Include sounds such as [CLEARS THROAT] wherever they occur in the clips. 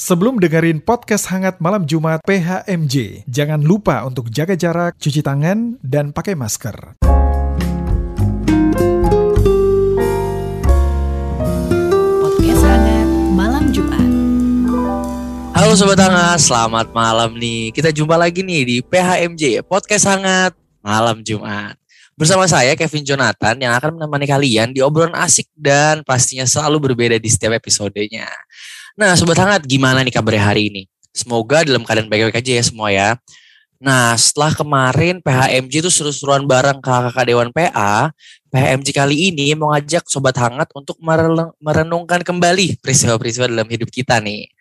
Sebelum dengerin podcast hangat malam Jumat PHMJ, jangan lupa untuk jaga jarak, cuci tangan, dan pakai masker. Podcast hangat malam Jumat. Halo Sobat Hangat, selamat malam nih. Kita jumpa lagi nih di PHMJ, Podcast Hangat Malam Jumat. Bersama saya Kevin Jonathan yang akan menemani kalian di obrolan asik dan pastinya selalu berbeda di setiap episodenya. Nah Sobat Hangat, gimana nih kabarnya hari ini? Semoga dalam keadaan baik-baik aja ya semua ya. Nah setelah kemarin PHMJ itu seru-seruan bareng kakak Dewan PA, PHMJ kali ini mau ngajak Sobat Hangat untuk merenungkan kembali peristiwa-peristiwa dalam hidup kita nih.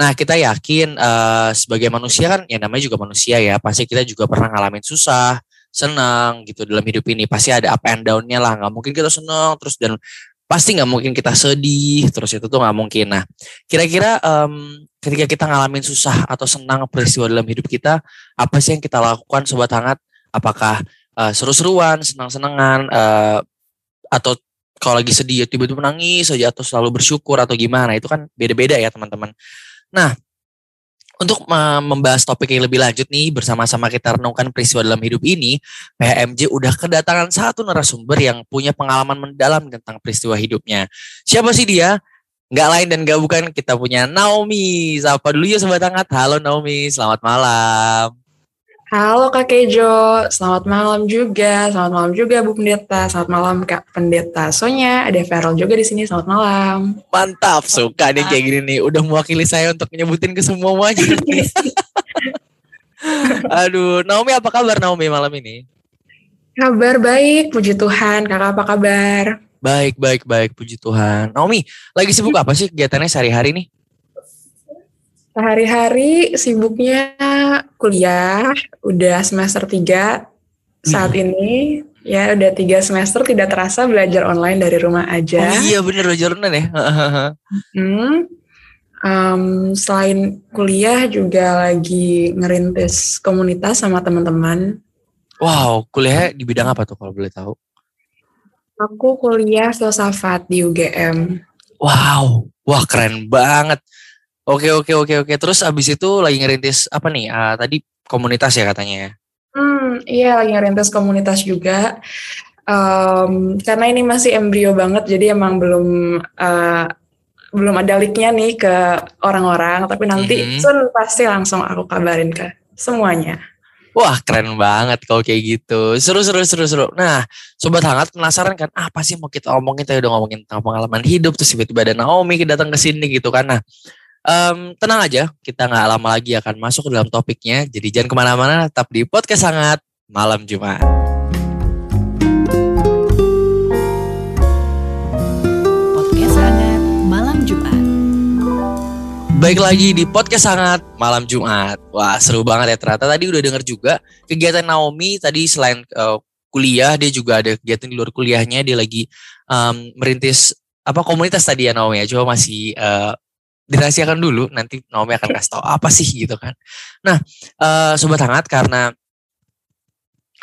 Nah, kita yakin eh, sebagai manusia kan ya namanya juga manusia ya, pasti kita juga pernah ngalamin susah, senang gitu dalam hidup ini. Pasti ada up and down-nya lah, nggak mungkin kita senang terus dan pasti nggak mungkin kita sedih terus itu tuh nggak mungkin. Nah, kira-kira em, ketika kita ngalamin susah atau senang peristiwa dalam hidup kita, apa sih yang kita lakukan sobat hangat? Apakah eh, seru-seruan, senang-senangan eh, atau kalau lagi sedih ya tiba-tiba nangis saja atau selalu bersyukur atau gimana itu kan beda-beda ya teman-teman. Nah, untuk me- membahas topik yang lebih lanjut nih bersama-sama kita renungkan peristiwa dalam hidup ini, PHMJ udah kedatangan satu narasumber yang punya pengalaman mendalam tentang peristiwa hidupnya. Siapa sih dia? Nggak lain dan nggak bukan kita punya Naomi. Sapa dulu ya sobat hangat. Halo Naomi, selamat malam. Halo Kak Kejo, selamat malam juga. Selamat malam juga Bu Pendeta. Selamat malam Kak Pendeta Sonya. Ada Feral juga di sini. Selamat malam. Mantap, suka nih kayak gini nih. Udah mewakili saya untuk nyebutin ke semuanya. [LAUGHS] Aduh, Naomi apa kabar Naomi malam ini? Kabar baik, puji Tuhan. Kakak apa kabar? Baik, baik, baik. Puji Tuhan. Naomi, lagi sibuk apa sih kegiatannya sehari-hari nih? Sehari-hari sibuknya kuliah, udah semester 3 saat ini. Ya udah tiga semester tidak terasa belajar online dari rumah aja. Oh iya bener belajar online ya. [LAUGHS] Hmm. Em, selain kuliah juga lagi ngerintis komunitas sama teman-teman. wow, kuliahnya di bidang apa tuh kalau boleh tahu? Aku kuliah filsafat di UGM. Wow, wah keren banget. Oke, oke, oke, oke. Terus abis itu lagi ngerintis apa nih? Ah, tadi komunitas ya katanya ya. Hmm, iya lagi ngerintis komunitas juga. Em, karena ini masih embrio banget, jadi emang belum eh, belum ada leaknya nih ke orang-orang. Tapi nanti Mhm. soon pasti langsung aku kabarin ke semuanya. Wah keren banget kalau kayak gitu. Seru, seru, seru, seru. Nah, Sobat Hangat penasaran kan, apa sih mau kita omongin? Tadi udah ngomongin tentang pengalaman hidup, terus tiba-tiba ada Naomi datang ke sini gitu kan. Nah, em, tenang aja, kita nggak lama lagi akan masuk ke dalam topiknya. Jadi jangan ke mana-mana, tetap di Podcast Hangat Malam Jumat. Podcast hangat malam Jumat. Baik lagi di podcast sangat malam Jumat. Wah seru banget ya ternyata. Tadi udah denger juga kegiatan Naomi tadi selain eh, kuliah dia juga ada kegiatan di luar kuliahnya. Dia lagi em, merintis apa komunitas tadi ya Naomi ya. Coba masih eh, dirahasiakan dulu. Nanti Naomi akan kasih tahu apa sih gitu kan. Nah eh, sobat hangat karena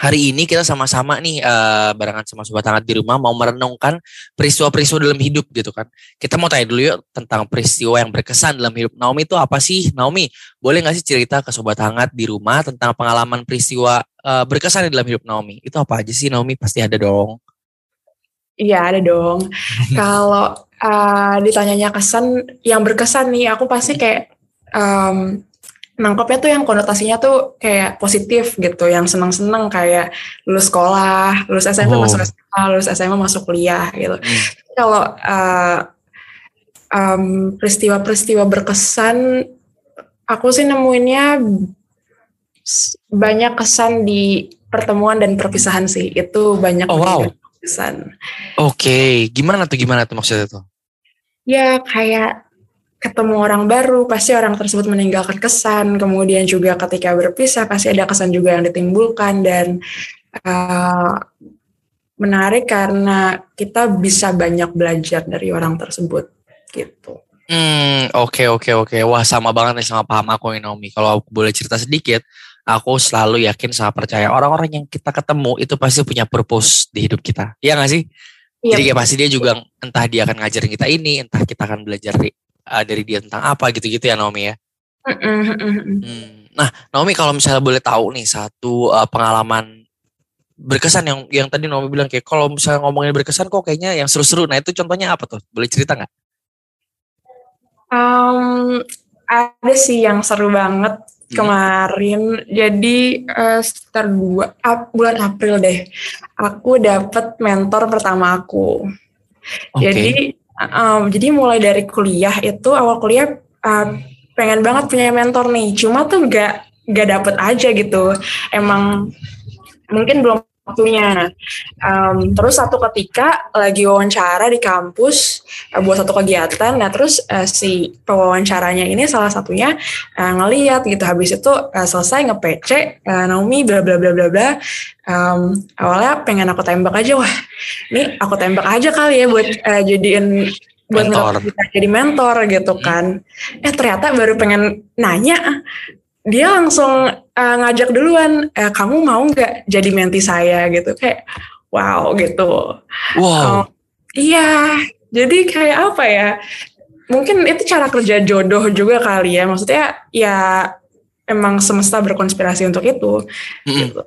hari ini kita sama-sama nih eh, barengan sama sobat hangat di rumah mau merenungkan peristiwa-peristiwa dalam hidup gitu kan. Kita mau tanya dulu yuk tentang peristiwa yang berkesan dalam hidup Naomi itu apa sih? Naomi, boleh gak sih cerita ke Sobat Hangat di rumah tentang pengalaman peristiwa eh, berkesan dalam hidup Naomi? Itu apa aja sih Naomi? Pasti ada dong. Iya ada dong. [LAUGHS] Kalau uh, ditanyanya kesan, yang berkesan nih, aku pasti kayak um, nangkepnya tuh yang konotasinya tuh kayak positif gitu, yang senang-senang kayak lulus sekolah, lulus SMA Oh. masuk SMA, lulus SMA masuk kuliah gitu. Hmm. Kalau uh, um, peristiwa-peristiwa berkesan, aku sih nemuinnya banyak kesan di pertemuan dan perpisahan sih. Itu banyak Oh, wow. Kesan. Oke, gimana tuh gimana tuh maksudnya tuh? Ya kayak ketemu orang baru, pasti orang tersebut meninggalkan kesan. Kemudian juga ketika berpisah pasti ada kesan juga yang ditimbulkan dan uh, menarik karena kita bisa banyak belajar dari orang tersebut gitu. Hmm, oke oke oke. Wah, sama banget nih sama paham aku Naomi. Kalau aku boleh cerita sedikit, aku selalu yakin sama percaya orang-orang yang kita ketemu itu pasti punya purpose di hidup kita. Iya gak sih? Iya, Jadi kayak pasti dia juga entah dia akan ngajarin kita ini, entah kita akan belajar di- uh, dari dia tentang apa gitu-gitu ya Naomi ya. Hmm. Nah, Naomi kalau misalnya boleh tahu nih satu uh, pengalaman berkesan yang yang tadi Naomi bilang kayak kalau misalnya ngomongin berkesan kok kayaknya yang seru-seru. Nah, itu contohnya apa tuh? Boleh cerita nggak? Um, ada sih yang seru banget. Kemarin. Jadi eh, sekitar dua ap- bulan April deh, aku dapet mentor pertama aku. Oke. Jadi um, jadi mulai dari kuliah itu awal kuliah uh, pengen banget punya mentor nih. Cuma tuh gak gak dapet aja gitu. Emang mungkin belum waktunya. Um, terus satu ketika lagi wawancara di kampus uh, buat satu kegiatan. Nah terus uh, si pewawancaranya ini salah satunya uh, ngeliat gitu. Habis itu uh, selesai nge-PC uh, Naomi bla bla bla bla bla. Um, awalnya pengen aku tembak aja wah ini aku tembak aja kali ya buat uh, jadiin buat Mentor. bisa jadi mentor gitu kan. Eh ternyata baru pengen nanya dia langsung uh, ngajak duluan eh, kamu mau nggak jadi menti saya gitu kayak wow gitu. Wow. Oh, iya, jadi kayak apa ya? Mungkin itu cara kerja jodoh juga kali ya. Maksudnya ya emang semesta berkonspirasi untuk itu. Gitu.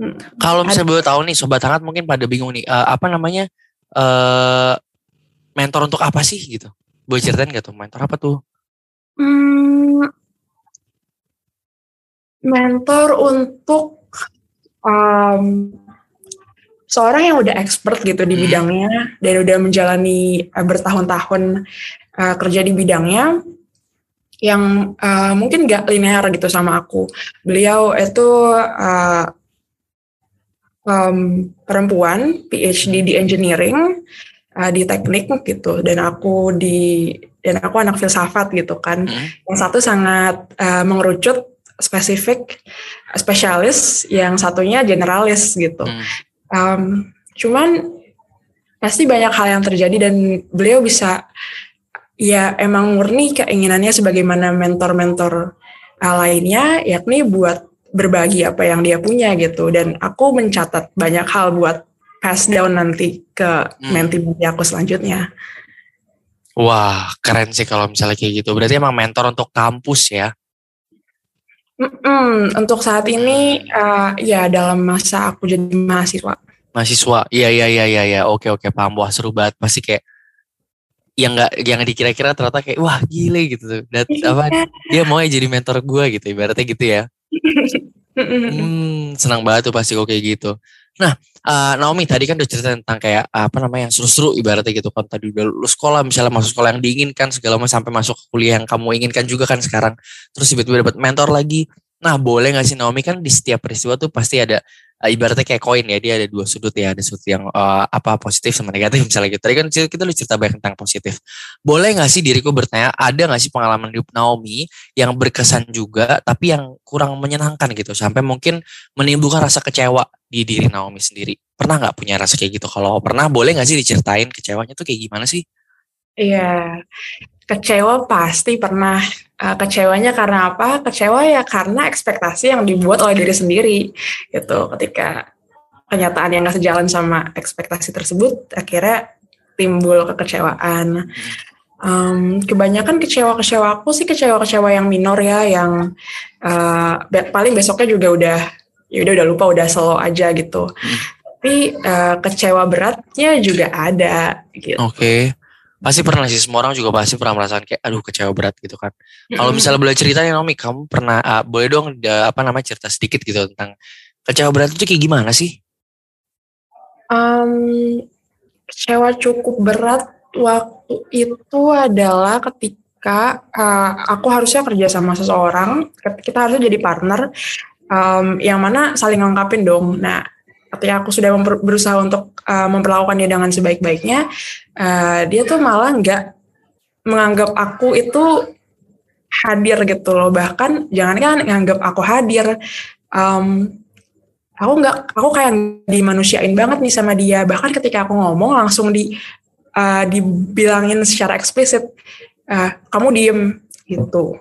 Hmm. Kalau misalnya boleh tahu nih sobat hangat mungkin pada bingung nih eh, apa namanya eh mentor untuk apa sih gitu? Boleh ceritain gak tuh mentor apa tuh? Hmm, mentor untuk um, seorang yang udah expert gitu di Hmm. bidangnya dan udah menjalani uh, bertahun-tahun uh, kerja di bidangnya yang uh, mungkin gak linear gitu sama aku. Beliau itu uh, um, perempuan PhD di engineering uh, di teknik gitu dan aku di dan aku anak filsafat gitu kan. Mm. Yang satu sangat uh, mengerucut spesifik spesialis, yang satunya generalis gitu. Hmm. Um, cuman pasti banyak hal yang terjadi dan beliau bisa ya emang murni keinginannya sebagaimana mentor-mentor uh, lainnya yakni buat berbagi apa yang dia punya gitu dan aku mencatat banyak hal buat pass down nanti ke Hmm. menti-menti aku selanjutnya. Wah, keren sih kalau misalnya kayak gitu. Berarti emang mentor untuk kampus ya. Mm-mm, untuk saat ini uh, ya dalam masa aku jadi mahasiswa. Mahasiswa. Iya iya iya iya iya. Oke oke paham. Wah, seru banget. Pasti kayak yang nggak yang dikira-kira ternyata kayak wah gile gitu tuh. Dan apa dia mau jadi mentor gue gitu ibaratnya gitu ya. [LAUGHS] Hmm, senang banget tuh pasti kok kayak gitu. Nah, eh, Naomi tadi kan udah cerita tentang kayak apa namanya yang seru-seru ibaratnya gitu kan tadi udah lulus sekolah misalnya masuk sekolah yang diinginkan segala macam sampai masuk kuliah yang kamu inginkan juga kan sekarang. Terus tiba-tiba dapat mentor lagi. Nah, boleh gak sih Naomi kan di setiap peristiwa tuh pasti ada ibaratnya kayak koin ya, dia ada dua sudut ya, ada sudut yang eh, apa positif sama negatif [LAUGHS] misalnya gitu. Tadi kan kita lu cerita banyak tentang positif. Boleh gak sih diriku bertanya, ada gak sih pengalaman hidup Naomi yang berkesan juga tapi yang kurang menyenangkan gitu sampai mungkin menimbulkan rasa kecewa di diri Naomi sendiri. Pernah nggak punya rasa kayak gitu? Kalau pernah, boleh nggak sih diceritain kecewanya tuh kayak gimana sih? Iya, kecewa pasti pernah. Eh, kecewanya karena apa? Kecewa ya karena ekspektasi yang dibuat oleh diri sendiri gitu. Ketika kenyataan yang gak sejalan sama ekspektasi tersebut, akhirnya timbul kekecewaan. Em, kebanyakan kecewa-kecewa aku sih kecewa-kecewa yang minor ya, yang be- paling besoknya juga udah ya udah udah lupa udah slow aja gitu. Tapi eh, kecewa beratnya juga ada gitu. Oke. Pasti pernah sih, semua orang juga pasti pernah merasakan kayak, aduh kecewa berat gitu kan. Kalau misalnya boleh cerita nih Naomi, kamu pernah, ah, boleh dong da- apa namanya cerita sedikit gitu tentang kecewa berat itu kayak gimana sih? Em, kecewa cukup berat waktu itu adalah ketika eh, aku harusnya kerja sama seseorang, kita harusnya jadi partner, em, yang mana saling lengkapin dong. Nah, ketika aku sudah memper- berusaha untuk eh, memperlakukan dia dengan sebaik-baiknya, eh, dia tuh malah nggak menganggap aku itu hadir gitu loh. Bahkan jangankan nganggap aku hadir, em, aku nggak aku kayak dimanusiain banget nih sama dia. Bahkan ketika aku ngomong langsung di uh, dibilangin secara eksplisit uh, kamu diem gitu.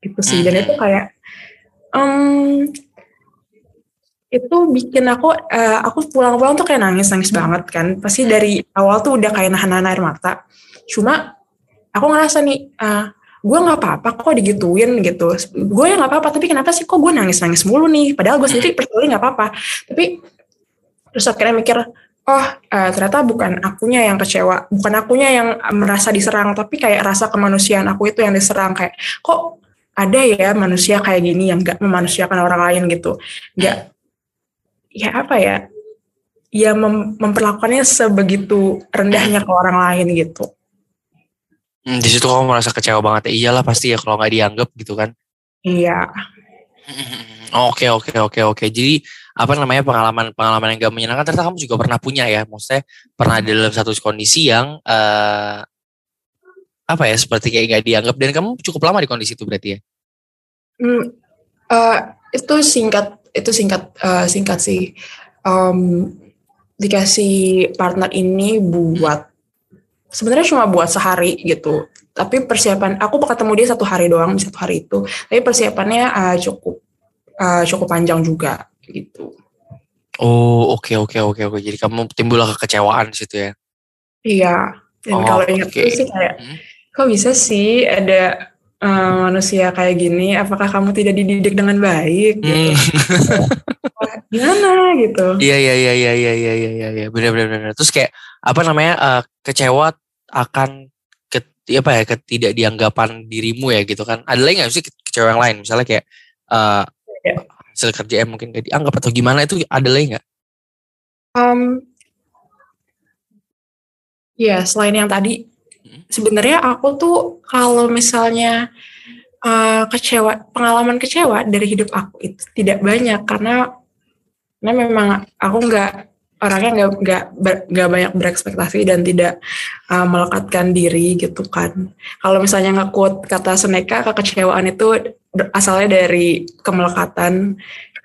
Gitu sih. Dan itu kayak em, itu bikin aku uh, aku pulang-pulang tuh kayak nangis nangis banget kan. Pasti dari awal tuh udah kayak nahan-nahan air mata. Cuma aku ngerasa nih uh, gue nggak apa-apa kok digituin gitu. Gue ya nggak apa-apa tapi kenapa sih kok gue nangis nangis mulu nih? Padahal gue sendiri personally nggak apa-apa. Tapi terus akhirnya mikir oh uh, ternyata bukan akunya yang kecewa. Bukan akunya yang merasa diserang tapi kayak rasa kemanusiaan aku itu yang diserang. Kayak kok ada ya manusia kayak gini yang nggak memanusiakan orang lain gitu. Nggak ya apa ya ya mem memperlakukannya sebegitu rendahnya ke orang lain gitu Hmm, di situ kamu merasa kecewa banget ya. Iyalah pasti ya kalau nggak dianggap gitu kan. iya Oke oke oke oke. Jadi apa namanya pengalaman pengalaman yang gak menyenangkan ternyata kamu juga pernah punya ya. Maksudnya pernah di dalam satu kondisi yang eh apa ya seperti kayak gak dianggap dan kamu cukup lama di kondisi itu berarti ya. Hmm, eh, itu singkat itu singkat eh, singkat sih Em, dikasih partner ini buat sebenarnya cuma buat sehari gitu tapi persiapan aku ketemu dia satu hari doang di satu hari itu tapi persiapannya eh, cukup eh, cukup panjang juga gitu Oh oke oke oke oke. Jadi kamu timbullah kekecewaan di situ ya. iya dan Oh, kalau ingat itu sih kayak Hmm. kok bisa sih ada eh, manusia kayak gini apakah kamu tidak dididik dengan baik gitu Hmm. gimana gitu Iya iya iya iya iya iya iya iya iya benar benar benar. Terus kayak apa namanya eh, kecewa akan ke, apa ya ketidakdianggapan dirimu ya gitu kan. Ada lagi nggak sih ke- kecewa yang lain misalnya kayak eh Ya. hasil kerjaan mungkin gak dianggap atau gimana itu ada lagi nggak? Um, ya selain yang tadi. Sebenarnya aku tuh kalau misalnya uh, kecewa, pengalaman kecewa dari hidup aku itu tidak banyak karena, karena memang aku nggak orangnya nggak nggak nggak banyak berekspektasi dan tidak uh, melekatkan diri gitu kan. Kalau misalnya nge-quote kata Seneca, kekecewaan itu asalnya dari kemelekatan.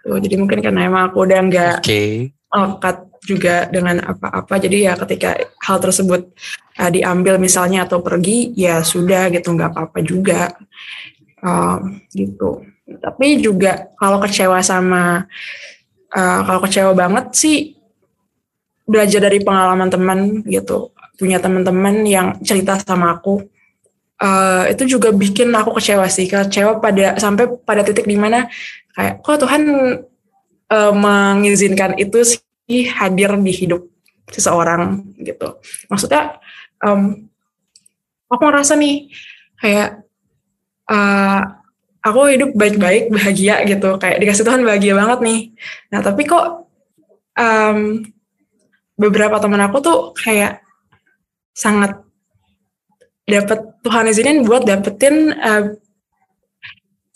Tuh, jadi mungkin karena emang aku udah nggak Oke. melekat juga dengan apa-apa. Jadi ya ketika hal tersebut uh, diambil misalnya atau pergi, ya sudah gitu nggak apa-apa juga Um, gitu. Tapi juga kalau kecewa sama uh, kalau kecewa banget sih belajar dari pengalaman teman gitu. Punya teman-teman yang cerita sama aku. uh, itu juga bikin aku kecewa sih, kecewa pada sampai pada titik di mana kayak kok Tuhan uh, mengizinkan itu sih hadir di hidup seseorang gitu. Maksudnya um, aku ngerasa nih kayak uh, aku hidup baik-baik bahagia gitu kayak dikasih Tuhan bahagia banget nih. Nah tapi kok um, beberapa teman aku tuh kayak sangat dapat Tuhan izinin buat dapetin uh,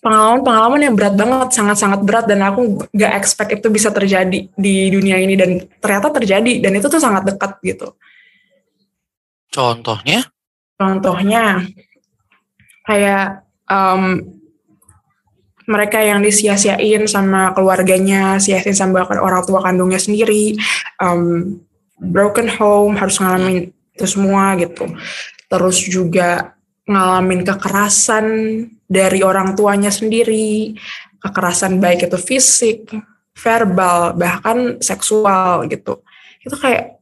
pengalaman-pengalaman yang berat banget, sangat-sangat berat dan aku gak expect itu bisa terjadi di dunia ini dan ternyata terjadi dan itu tuh sangat dekat gitu. Contohnya? Contohnya kayak um, mereka yang disia-siain sama keluarganya, sia-siain sama orang tua kandungnya sendiri, um, broken home harus ngalamin itu semua gitu. Terus juga ngalamin kekerasan dari orang tuanya sendiri, kekerasan baik itu fisik, verbal, bahkan seksual gitu. Itu kayak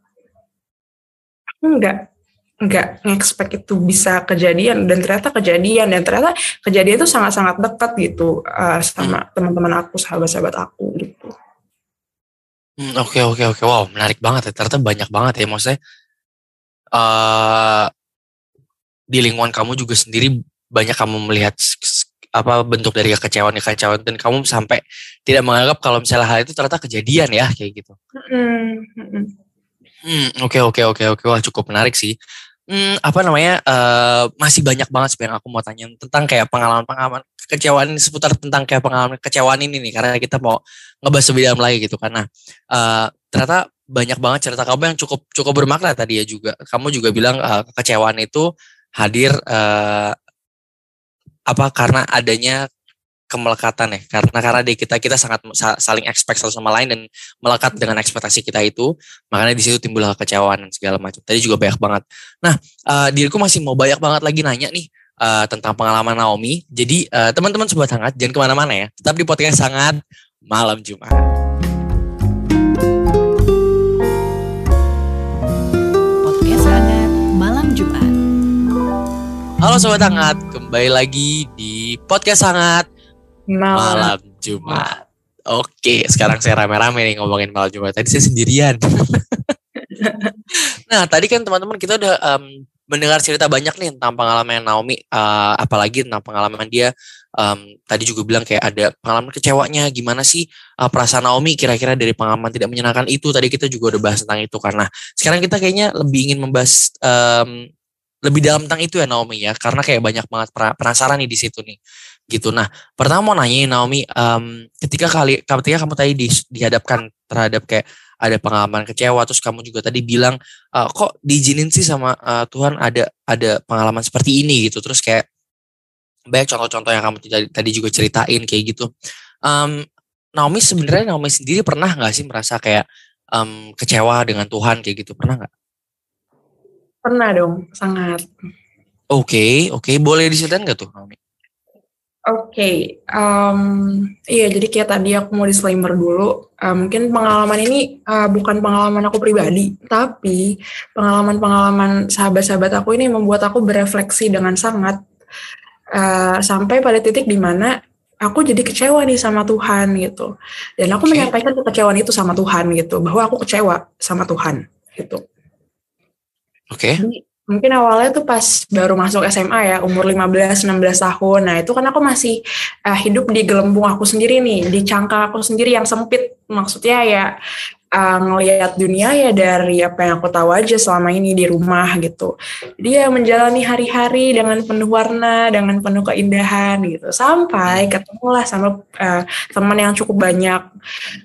aku nggak nggak nge-expect itu bisa kejadian dan ternyata kejadian dan ternyata kejadian itu sangat-sangat dekat gitu uh, sama teman-teman aku, sahabat-sahabat aku gitu. Hmm, Oke oke oke. Wow menarik banget ya. Ternyata banyak banget ya maksudnya. eh di lingkungan kamu juga sendiri banyak kamu melihat apa bentuk dari kekecewaan kekecewaan dan kamu sampai tidak menganggap kalau misalnya hal itu ternyata kejadian ya kayak gitu. Mm, mm, mm. Hmm, oke oke oke oke wah cukup menarik sih. Hmm, apa namanya eh masih banyak banget sebenarnya aku mau tanya tentang kayak pengalaman-pengalaman kekecewaan ini seputar tentang kayak pengalaman kekecewaan ini nih karena kita mau ngebahas lebih dalam lagi gitu karena eh ternyata banyak banget cerita kamu yang cukup cukup bermakna tadi ya juga. Kamu juga bilang eh, kekecewaan itu hadir eh apa karena adanya kemelekatan ya. Karena karena di kita kita sangat sa- saling expect satu sama lain dan melekat dengan ekspektasi kita itu makanya di situ timbul kekecewaan dan segala macam. Tadi juga banyak banget. Nah eh, diriku masih mau banyak banget lagi nanya nih eh, tentang pengalaman Naomi. Jadi eh, teman-teman sobat hangat jangan ke mana-mana ya. Tetap di podcast sangat malam Jumat. Podcast hangat malam Jumat. Halo Sobat Hangat, kembali lagi di podcast Hangat Malam Jumat. Oke, sekarang saya rame-rame nih ngomongin malam Jumat. Tadi saya sendirian. [LAUGHS] nah, tadi kan teman-teman kita udah um, mendengar cerita banyak nih tentang pengalaman Naomi, uh, apalagi tentang pengalaman dia. Um, tadi juga bilang kayak ada pengalaman kecewanya, gimana sih uh, perasaan Naomi kira-kira dari pengalaman tidak menyenangkan itu. Tadi kita juga udah bahas tentang itu karena sekarang kita kayaknya lebih ingin membahas um, lebih dalam tentang itu ya Naomi ya, karena kayak banyak banget penasaran nih di situ nih gitu. Nah, pertama mau nanya Naomi, um, ketika kali ketika kamu tadi di, dihadapkan terhadap kayak ada pengalaman kecewa, terus kamu juga tadi bilang uh, kok diizinin sih sama uh, Tuhan ada ada pengalaman seperti ini gitu, terus kayak banyak contoh-contoh yang kamu tadi juga ceritain kayak gitu. Um, Naomi sebenarnya Naomi sendiri pernah nggak sih merasa kayak um, kecewa dengan Tuhan kayak gitu, pernah nggak? Pernah dong, sangat. Oke, okay, oke, okay. boleh diceritain nggak tuh Naomi? Oke, okay, um, iya jadi kayak tadi aku mau disclaimer dulu, uh, mungkin pengalaman ini uh, bukan pengalaman aku pribadi, tapi pengalaman-pengalaman sahabat-sahabat aku ini membuat aku berefleksi dengan sangat uh, sampai pada titik di mana aku jadi kecewa nih sama Tuhan gitu, dan aku okay. menyampaikan kekecewaan itu sama Tuhan gitu, bahwa aku kecewa sama Tuhan gitu. Oke. Okay mungkin awalnya tuh pas baru masuk SMA ya umur 15 16 tahun. Nah, itu kan aku masih uh, hidup di gelembung aku sendiri nih, di cangkang aku sendiri yang sempit. Maksudnya ya uh, ngelihat dunia ya dari apa yang aku tahu aja selama ini di rumah gitu. Jadi ya menjalani hari-hari dengan penuh warna, dengan penuh keindahan gitu. Sampai ketemulah sama uh, teman yang cukup banyak.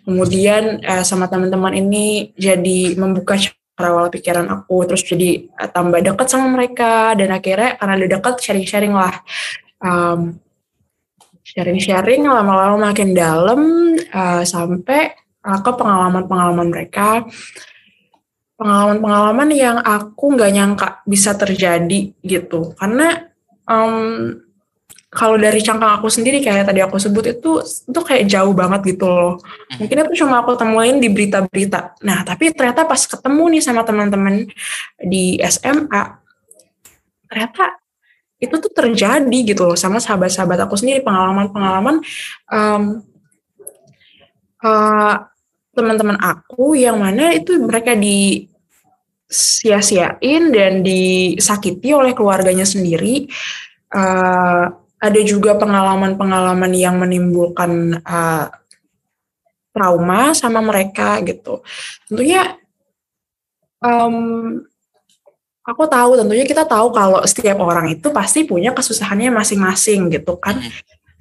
Kemudian uh, sama teman-teman ini jadi membuka berawal pikiran aku terus jadi uh, tambah dekat sama mereka. Dan akhirnya karena udah dekat sharing-sharing lah. Um, sharing-sharing lama-lama makin dalam uh, sampai uh, ke pengalaman-pengalaman mereka. Pengalaman-pengalaman yang aku nggak nyangka bisa terjadi gitu. Karena um, kalau dari cangkang aku sendiri kayak tadi aku sebut itu itu kayak jauh banget gitu loh. Hmm. Mungkin itu cuma aku temuin di berita-berita. Nah, tapi ternyata pas ketemu nih sama teman-teman di SMA, ternyata itu tuh terjadi gitu loh sama sahabat-sahabat aku sendiri pengalaman-pengalaman um, uh, teman-teman aku yang mana itu mereka di sia-siain dan disakiti oleh keluarganya sendiri uh, ada juga pengalaman-pengalaman yang menimbulkan uh, trauma sama mereka gitu. Tentunya um, aku tahu, tentunya kita tahu kalau setiap orang itu pasti punya kesusahannya masing-masing gitu kan. Hmm.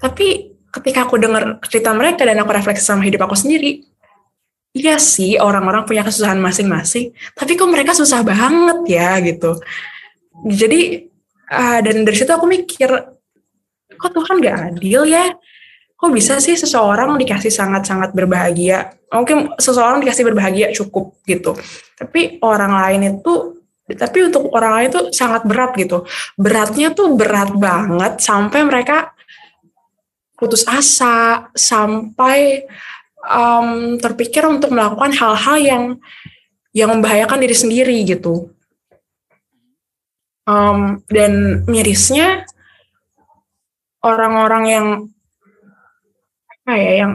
Tapi ketika aku dengar cerita mereka dan aku refleksi sama hidup aku sendiri, iya sih orang-orang punya kesusahan masing-masing, tapi kok mereka susah banget ya gitu. Jadi uh, dan dari situ aku mikir kok Tuhan gak adil ya? Kok bisa sih seseorang dikasih sangat-sangat berbahagia? Mungkin seseorang dikasih berbahagia cukup gitu. Tapi orang lain itu tapi untuk orang lain itu sangat berat gitu. Beratnya tuh berat banget sampai mereka putus asa, sampai um, terpikir untuk melakukan hal-hal yang yang membahayakan diri sendiri gitu. Um, dan mirisnya orang-orang yang apa ya yang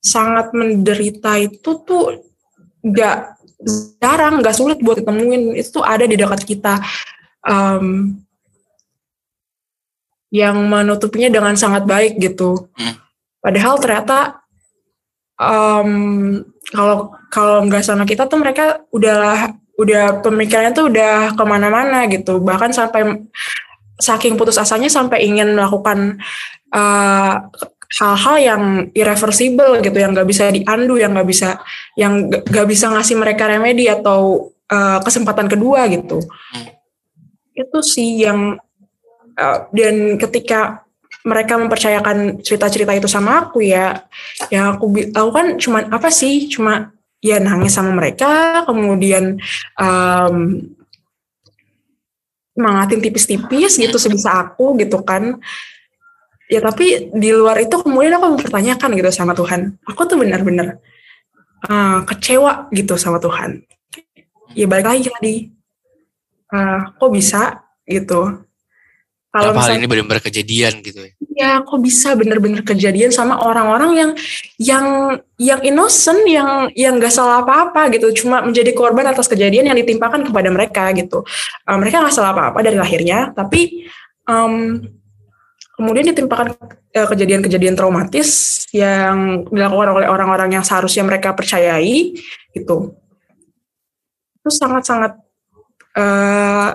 sangat menderita itu tuh gak jarang gak sulit buat ditemuin. Itu tuh ada di dekat kita. Um, yang menutupinya dengan sangat baik gitu. Hmm. padahal ternyata um, kalau kalau nggak sama kita tuh mereka udah udah pemikirannya tuh udah ke mana-mana gitu. Bahkan sampai saking putus asanya sampai ingin melakukan uh, hal-hal yang irreversible gitu yang nggak bisa diandu yang nggak bisa yang nggak bisa ngasih mereka remedi atau uh, kesempatan kedua gitu hmm. itu sih yang uh, dan ketika mereka mempercayakan cerita-cerita itu sama aku ya ya aku aku kan cuma apa sih cuma ya nangis sama mereka kemudian um, semangatin tipis-tipis gitu sebisa aku gitu kan. Ya tapi di luar itu kemudian aku mempertanyakan gitu sama Tuhan. Aku tuh benar-benar uh, kecewa gitu sama Tuhan. Ya balik lagi tadi uh, kok bisa gitu. Kalau hal ini benar-benar kejadian gitu ya? Ya kok bisa bener-bener kejadian sama orang-orang yang yang yang innocent yang yang nggak salah apa-apa gitu. Cuma menjadi korban atas kejadian yang ditimpakan kepada mereka gitu. Uh, mereka nggak salah apa-apa dari lahirnya tapi um, kemudian ditimpakan uh, kejadian-kejadian traumatis yang dilakukan oleh orang-orang yang seharusnya mereka percayai gitu. Itu sangat-sangat uh,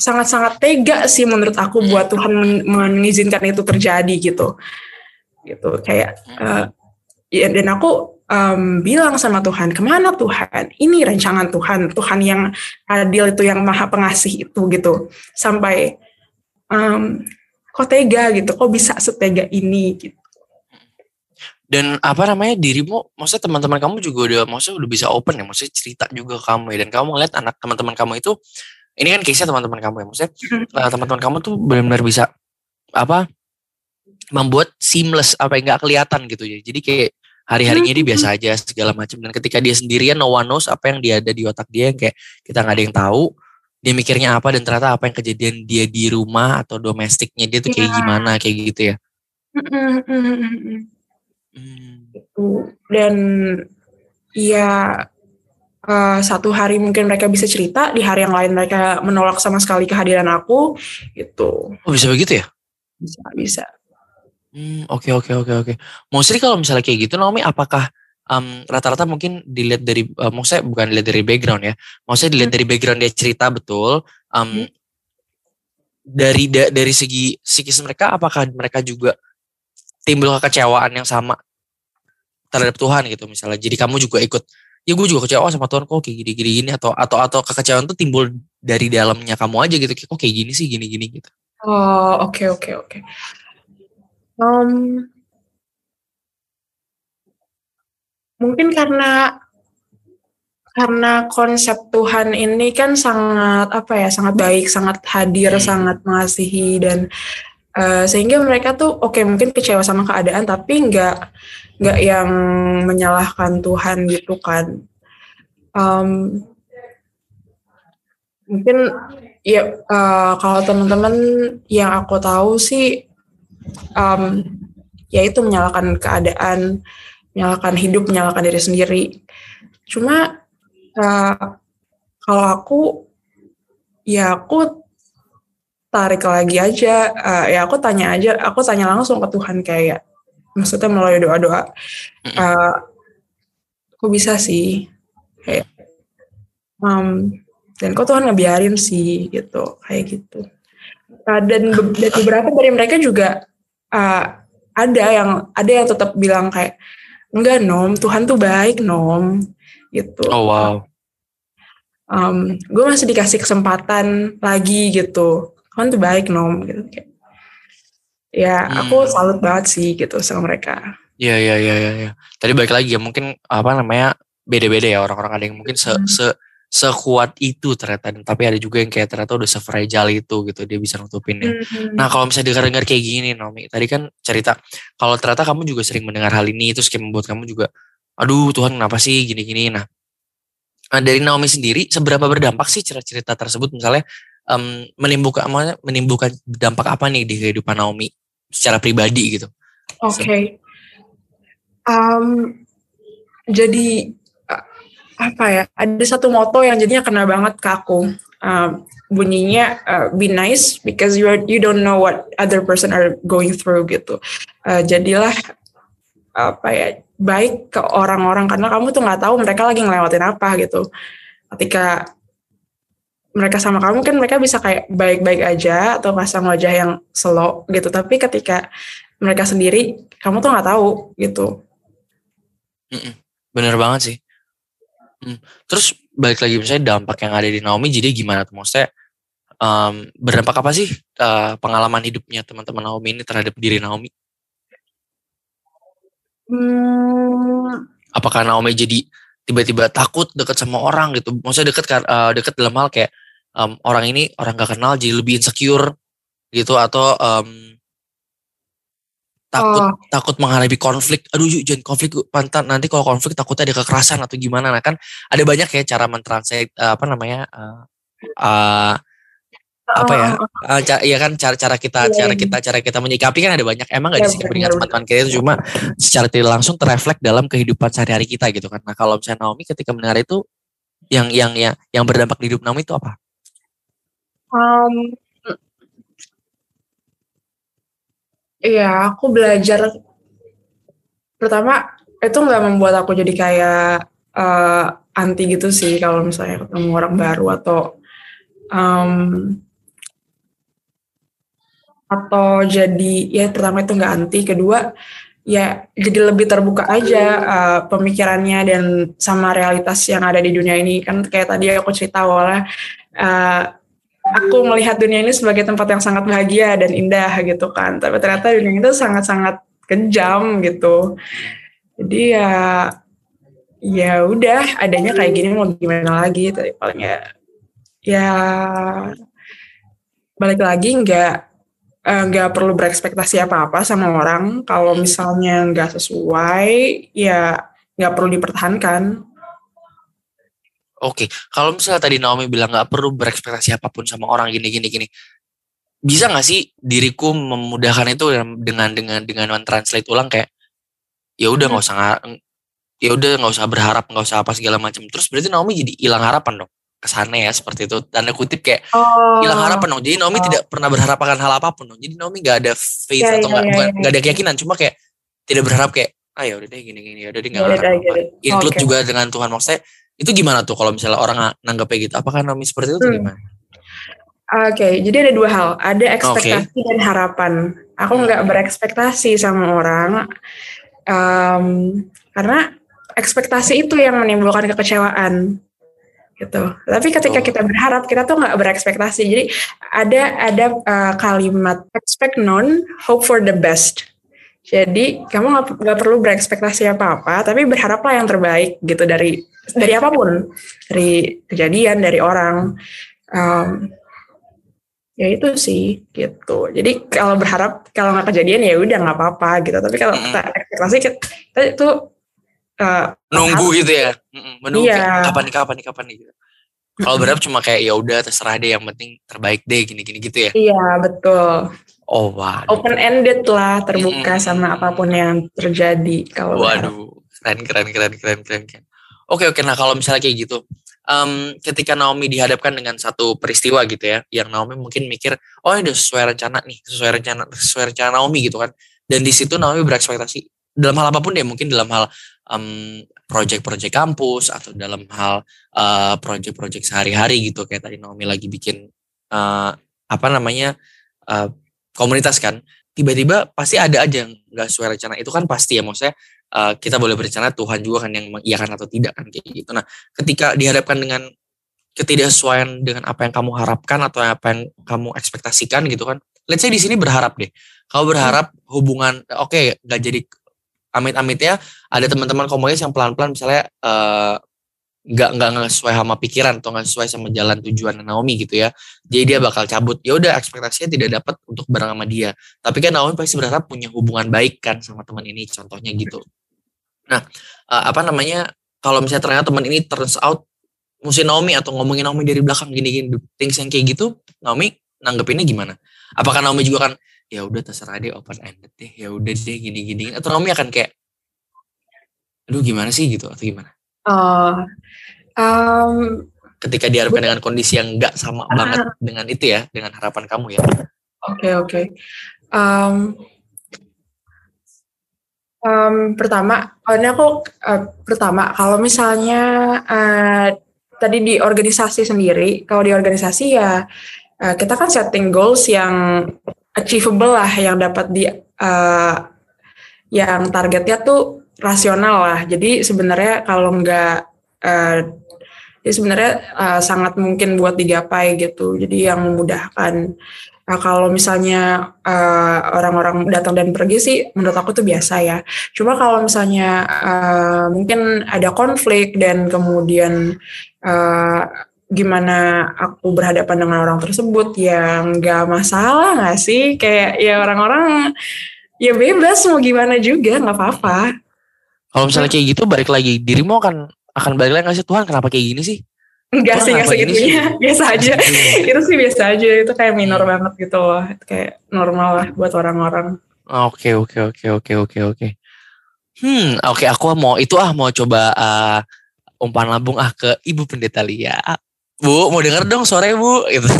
sangat-sangat tega sih menurut aku buat Tuhan men- mengizinkan itu terjadi gitu. Gitu kayak uh, ya dan aku um, bilang sama Tuhan ke mana Tuhan? Ini rancangan Tuhan Tuhan yang adil itu yang maha pengasih itu gitu. Sampai um, kok tega? gitu kok bisa setega ini? gitu. Dan apa namanya dirimu, maksudnya teman-teman kamu juga udah, maksudnya udah bisa open ya, maksudnya cerita juga kamu ya. Dan kamu ngeliat anak teman-teman kamu itu, ini kan case-nya teman-teman kamu ya, maksudnya Hmm. [LAUGHS] eh, teman-teman kamu tuh benar-benar bisa apa membuat seamless apa yang nggak kelihatan gitu ya. Jadi kayak hari-harinya dia biasa aja segala macam. Dan ketika dia sendirian, no one knows apa yang dia ada di otak dia yang kayak kita nggak ada yang tahu. Dia mikirnya apa dan ternyata apa yang kejadian dia di rumah atau domestiknya dia tuh kayak Iya. gimana kayak gitu ya. Hmm. gitu dan ya eh, satu hari mungkin mereka bisa cerita di hari yang lain mereka menolak sama sekali kehadiran aku gitu Oh bisa begitu ya? bisa bisa Hmm, oke oke oke oke. Mostly kalau misalnya kayak gitu Naomi apakah em, rata-rata mungkin dilihat dari eh, maksudnya bukan dilihat dari background ya. Maksudnya dilihat Hmm. dari background dia cerita betul em, Hmm. dari da- dari segi psikis mereka apakah mereka juga timbul kekecewaan yang sama terhadap Tuhan gitu misalnya. Jadi kamu juga ikut ya gue juga kecewa sama Tuhan kok kayak gini gini gini atau atau atau kekecewaan tuh timbul dari dalamnya kamu aja gitu kok kayak gini sih gini gini gitu. oh oke oke oke Em, mungkin karena karena konsep Tuhan ini kan sangat apa ya sangat baik sangat hadir Hmm. sangat mengasihi dan eh, sehingga mereka tuh oke mungkin kecewa sama keadaan tapi nggak nggak yang menyalahkan Tuhan gitu kan. Em, mungkin ya eh, kalau teman-teman yang aku tahu sih em, ya itu menyalahkan keadaan menyalahkan hidup menyalahkan diri sendiri. Cuma eh, kalau aku ya aku tarik lagi aja. Eh, ya aku tanya aja aku tanya langsung ke Tuhan kayak maksudnya melalui doa-doa. Mm-mm. eh, kok bisa sih? Kayak em, dan kok Tuhan ngebiarin sih? Gitu kayak gitu. Eh, dan, be- dan beberapa dari mereka juga eh, ada yang ada yang tetap bilang kayak enggak nom Tuhan tuh baik nom. Gitu. Oh wow. gue masih dikasih kesempatan lagi gitu Tuhan tuh baik nom gitu kayak ya aku Hmm. salut banget sih gitu sama mereka Iya iya iya iya. Ya. Tadi balik lagi ya mungkin apa namanya beda-beda ya orang-orang ada yang mungkin se, Hmm. se sekuat itu ternyata tapi ada juga yang kayak ternyata udah sefragile itu gitu dia bisa nutupinnya. Hmm. Nah kalau misalnya dengar-dengar kayak gini Naomi tadi kan cerita kalau ternyata kamu juga sering mendengar hal ini terus kayak membuat kamu juga aduh Tuhan kenapa sih gini-gini nah Nah, dari Naomi sendiri seberapa berdampak sih cerita-cerita tersebut misalnya em, menimbulkan menimbulkan dampak apa nih di kehidupan Naomi secara pribadi gitu. Oke. Um, jadi uh, apa ya? Ada satu moto yang jadinya kena banget ke aku. Um, bunyinya uh, be nice because you are, you don't know what other person are going through gitu. Uh, jadilah apa ya baik ke orang-orang karena kamu tuh nggak tahu mereka lagi ngelewatin apa gitu. Ketika mereka sama kamu kan mereka bisa kayak baik-baik aja atau pasang wajah yang slow gitu. Tapi ketika mereka sendiri kamu tuh nggak tahu gitu. Mm-mm. Bener banget sih. Hmm. Terus balik lagi misalnya dampak yang ada di Naomi jadi gimana tuh maksudnya em, berdampak apa sih eh, pengalaman hidupnya teman-teman Naomi ini terhadap diri Naomi? Hmm, Apakah Naomi jadi tiba-tiba takut deket sama orang gitu? Maksudnya deket kan eh, deket dalam hal kayak em, orang ini orang gak kenal jadi lebih insecure gitu atau em, takut Oh. takut menghadapi konflik. Aduh yuk jangan konflik pantan nanti kalau konflik takutnya ada kekerasan atau gimana. Nah kan ada banyak ya cara mentranslate eh, apa namanya eh, eh, apa ya? Uh, ca- ya kan cara cara kita Iya, cara iya. kita cara kita menyikapi kan ada banyak. Emang nggak Iya, disikapi dengan teman-teman kita itu cuma secara tidak langsung terreflek dalam kehidupan sehari-hari kita gitu kan. Nah, kalau misalnya Naomi ketika mendengar itu yang yang yang yang berdampak di hidup Naomi itu apa? Um, Iya, aku belajar. Pertama itu nggak membuat aku jadi kayak eh, anti gitu sih kalau misalnya ketemu orang baru atau em, atau jadi ya pertama itu nggak anti, kedua ya jadi lebih terbuka aja eh, pemikirannya dan sama realitas yang ada di dunia ini. Kan kayak tadi aku cerita awalnya eh, aku melihat dunia ini sebagai tempat yang sangat bahagia dan indah gitu kan. Tapi ternyata dunia itu sangat-sangat kejam gitu. Jadi ya ya udah adanya kayak gini mau gimana lagi tapi paling ya ya balik lagi nggak eh, nggak perlu berekspektasi apa-apa sama orang kalau misalnya nggak sesuai ya nggak perlu dipertahankan Oke, kalau misalnya tadi Naomi bilang nggak perlu berekspektasi apa pun sama orang gini gini gini, bisa nggak sih diriku memudahkan itu dengan dengan dengan translate ulang kayak ya udah nggak usah nga- ya udah nggak usah berharap nggak usah apa segala macam. Terus berarti Naomi jadi hilang harapan dong kesannya ya seperti itu tanda kutip kayak oh hilang harapan dong. Jadi Naomi Oh. tidak pernah berharap akan hal apa pun dong. Jadi Naomi nggak ada faith Iya, atau iya, nggak bukan iya. nggak ada keyakinan, cuma kayak tidak berharap kayak ah ya udah deh gini gini ya udah deh nggak akan I apa. it. Include Oke. juga dengan Tuhan maksudnya itu gimana tuh kalau misalnya orang nanggapnya gitu? Apakah Naomi seperti itu Hmm. gimana? Oke, jadi ada dua hal. Ada ekspektasi dan harapan. Aku nggak berekspektasi sama orang, em, karena ekspektasi itu yang menimbulkan kekecewaan, gitu. Tapi ketika Oh. kita berharap, kita tuh nggak berekspektasi. Jadi ada ada eh, kalimat expect none, hope for the best. Jadi kamu nggak perlu berekspektasi apa-apa, tapi berharaplah yang terbaik gitu dari dari apa pun, dari kejadian, dari orang. Em, ya itu sih gitu jadi kalau berharap kalau nggak kejadian ya udah nggak apa-apa gitu tapi kalau Mm-mm. kita ekspektasi kita, kita itu eh, Nunggu gitu ya. Menunggu Iya. kapan nih kapan nih kapan nih gitu. Kalau berharap cuma kayak ya udah terserah deh yang penting terbaik deh gini-gini gitu ya. iya betul Oh waduh. open ended lah terbuka Mm-mm. sama apa pun yang terjadi kalau. Waduh, keren keren keren keren keren. keren. Oke oke, nah kalau misalnya kayak gitu, em, ketika Naomi dihadapkan dengan satu peristiwa gitu ya, yang Naomi mungkin mikir, oh ini sesuai rencana nih, sesuai rencana sesuai rencana Naomi gitu kan, dan di situ Naomi berekspektasi dalam hal apa pun deh, mungkin dalam hal em, project-project kampus atau dalam hal eh, project-project sehari-hari gitu, kayak tadi Naomi lagi bikin eh, apa namanya eh, komunitas kan, tiba-tiba pasti ada aja yang nggak sesuai rencana itu kan pasti ya maksudnya uh, kita boleh berencana Tuhan juga kan yang mengiyakan atau tidak kan kayak gitu. Nah, ketika dihadapkan dengan ketidaksesuaian dengan apa yang kamu harapkan atau apa yang kamu ekspektasikan gitu kan. Let's say di sini berharap deh. Kamu berharap hubungan oke nggak jadi amit-amit ya ada teman-teman komunitas yang pelan-pelan misalnya eh, nggak nggak nggak sesuai sama pikiran atau nggak sesuai sama jalan tujuan Naomi gitu ya. Jadi dia bakal cabut. Ya udah ekspektasinya tidak dapat untuk bareng sama dia. Tapi kan Naomi pasti berharap punya hubungan baik kan sama teman ini contohnya gitu. Nah, eh, apa namanya? Kalau misalnya ternyata teman ini turns out musim Naomi atau ngomongin Naomi dari belakang gini-gini things yang kayak gitu, Naomi nanggepinnya gimana? Apakah Naomi juga kan ya udah terserah deh open ended deh, ya udah deh gini-gini atau Naomi akan kayak aduh gimana sih gitu atau gimana? Oh, em, Ketika dihadapkan dengan kondisi yang enggak sama banget dengan itu ya, dengan harapan kamu ya. Oke oke. Em, em, pertama, oh, ini aku eh, pertama kalau misalnya eh, tadi di organisasi sendiri, kalau di organisasi ya eh, kita kan setting goals yang achievable lah, yang dapat di eh, yang targetnya tuh rasional lah. Jadi sebenarnya kalau nggak eh, jadi sebenarnya eh, sangat mungkin buat digapai gitu. Jadi yang memudahkan. Nah, kalau misalnya eh, orang-orang datang dan pergi sih, menurut aku tuh biasa ya. Cuma kalau misalnya eh, mungkin ada konflik dan kemudian eh, gimana aku berhadapan dengan orang tersebut, ya nggak masalah nggak sih? Kayak ya orang-orang ya bebas mau gimana juga nggak apa-apa. Kalau misalnya kayak gitu balik lagi dirimu akan akan balik lagi ngasih Tuhan kenapa kayak gini sih? Enggak sih, enggak apa gini segitunya. [LAUGHS] Biasa aja. Astaga. itu sih biasa aja. Itu kayak minor Hmm. banget gitu loh. Kayak normal lah buat orang-orang. Oke oke oke oke oke oke. Hmm oke aku mau itu ah mau coba uh, umpan lambung ah ke Ibu Pendeta Lia. Bu mau denger dong sore Bu gitu. [LAUGHS]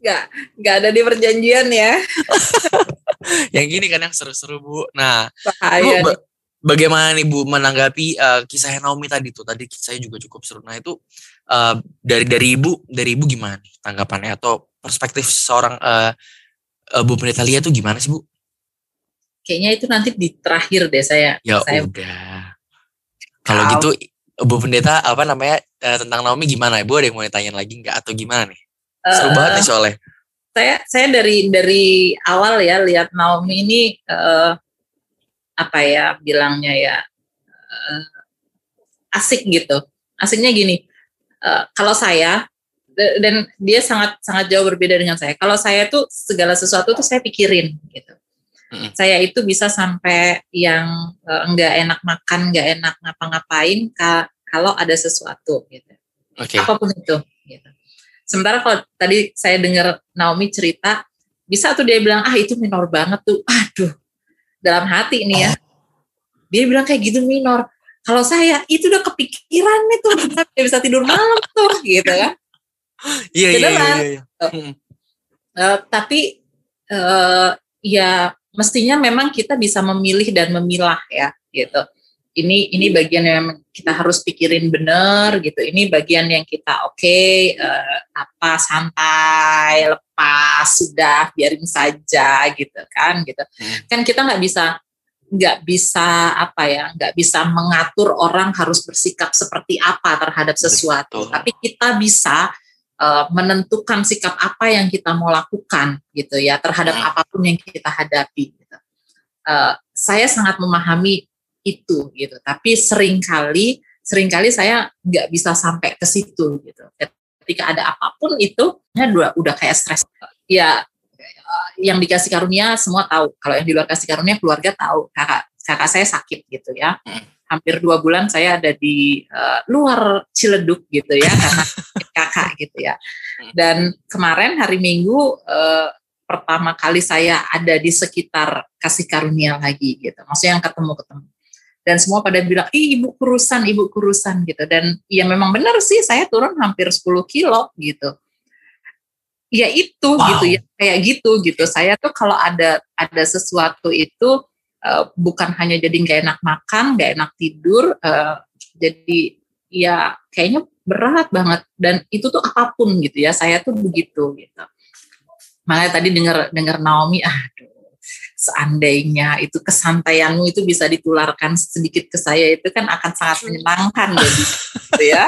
Nggak, nggak ada di perjanjian ya. [LAUGHS] [LAUGHS] yang gini kan yang seru-seru Bu. Nah Bu, ba- bagaimana nih Bu menanggapi uh, kisah Naomi tadi tuh? Tadi saya juga cukup seru. Nah itu uh, dari dari Ibu dari Ibu gimana nih tanggapannya atau perspektif seorang uh, uh, Bu Pendeta Lia tuh gimana sih Bu? Kayaknya itu nanti di terakhir deh saya. Ya saya udah. Kalau gitu Bu Pendeta apa namanya eh, tentang Naomi gimana? Bu ada yang mau ditanyain lagi nggak atau gimana nih? Seru Eh, banget nih soalnya. Saya saya dari dari awal ya lihat Naomi ini eh, apa ya bilangnya ya eh, asik gitu asiknya gini eh, kalau saya dan dia sangat sangat jauh berbeda dengan saya kalau saya tuh segala sesuatu tuh saya pikirin gitu Mm-mm. saya itu bisa sampai yang eh, nggak enak makan nggak enak ngapa-ngapain ka- kalau ada sesuatu gitu Oke. apa pun itu gitu. Sementara kalau tadi saya dengar Naomi cerita, bisa tuh dia bilang ah itu minor banget tuh. Aduh. Dalam hati ini ya. Dia bilang kayak gitu minor. Kalau saya itu udah kepikiran nih tuh, dia bisa tidur malam tuh gitu kan. Iya iya iya. Iya, iya. Mm. Eh, tapi eh, ya mestinya memang kita bisa memilih dan memilah ya gitu. Ini ini bagian yang kita harus pikirin bener gitu. Ini bagian yang kita oke eh, apa santai lepas sudah biarin saja gitu kan gitu. Hmm. Kan kita nggak bisa nggak bisa apa ya nggak bisa mengatur orang harus bersikap seperti apa terhadap sesuatu. Betul. Tapi kita bisa eh, menentukan sikap apa yang kita mau lakukan gitu ya terhadap Hmm. apa pun yang kita hadapi. Gitu. Eh, saya sangat memahami itu gitu, tapi sering kali sering kali saya nggak bisa sampai ke situ gitu. Ketika ada apa pun itu, ya udah udah kayak stres. Ya eh, yang dikasih karunia semua tahu. Kalau yang di luar kasih karunia keluarga tahu. Kakak kakak saya sakit gitu ya. Hampir dua bulan saya ada di eh, luar Ciledug gitu ya karena [LAUGHS] kakak gitu ya. Dan kemarin hari Minggu eh, pertama kali saya ada di sekitar kasih karunia lagi gitu. Maksudnya yang ketemu-ketemu. Dan semua pada bilang, ih ibu kurusan, ibu kurusan gitu. Dan ya memang benar sih saya turun hampir 10 kilo gitu. Ya itu Wow. gitu ya, kayak gitu gitu. Saya tuh kalau ada ada sesuatu itu eh, bukan hanya jadi nggak enak makan, nggak enak tidur, eh, jadi ya kayaknya berat banget. Dan itu tuh apa pun gitu ya, saya tuh begitu gitu. Makanya tadi dengar dengar Naomi, aduh, seandainya itu kesantaianmu itu bisa ditularkan sedikit ke saya itu kan akan sangat menyenangkan jadi gitu ya.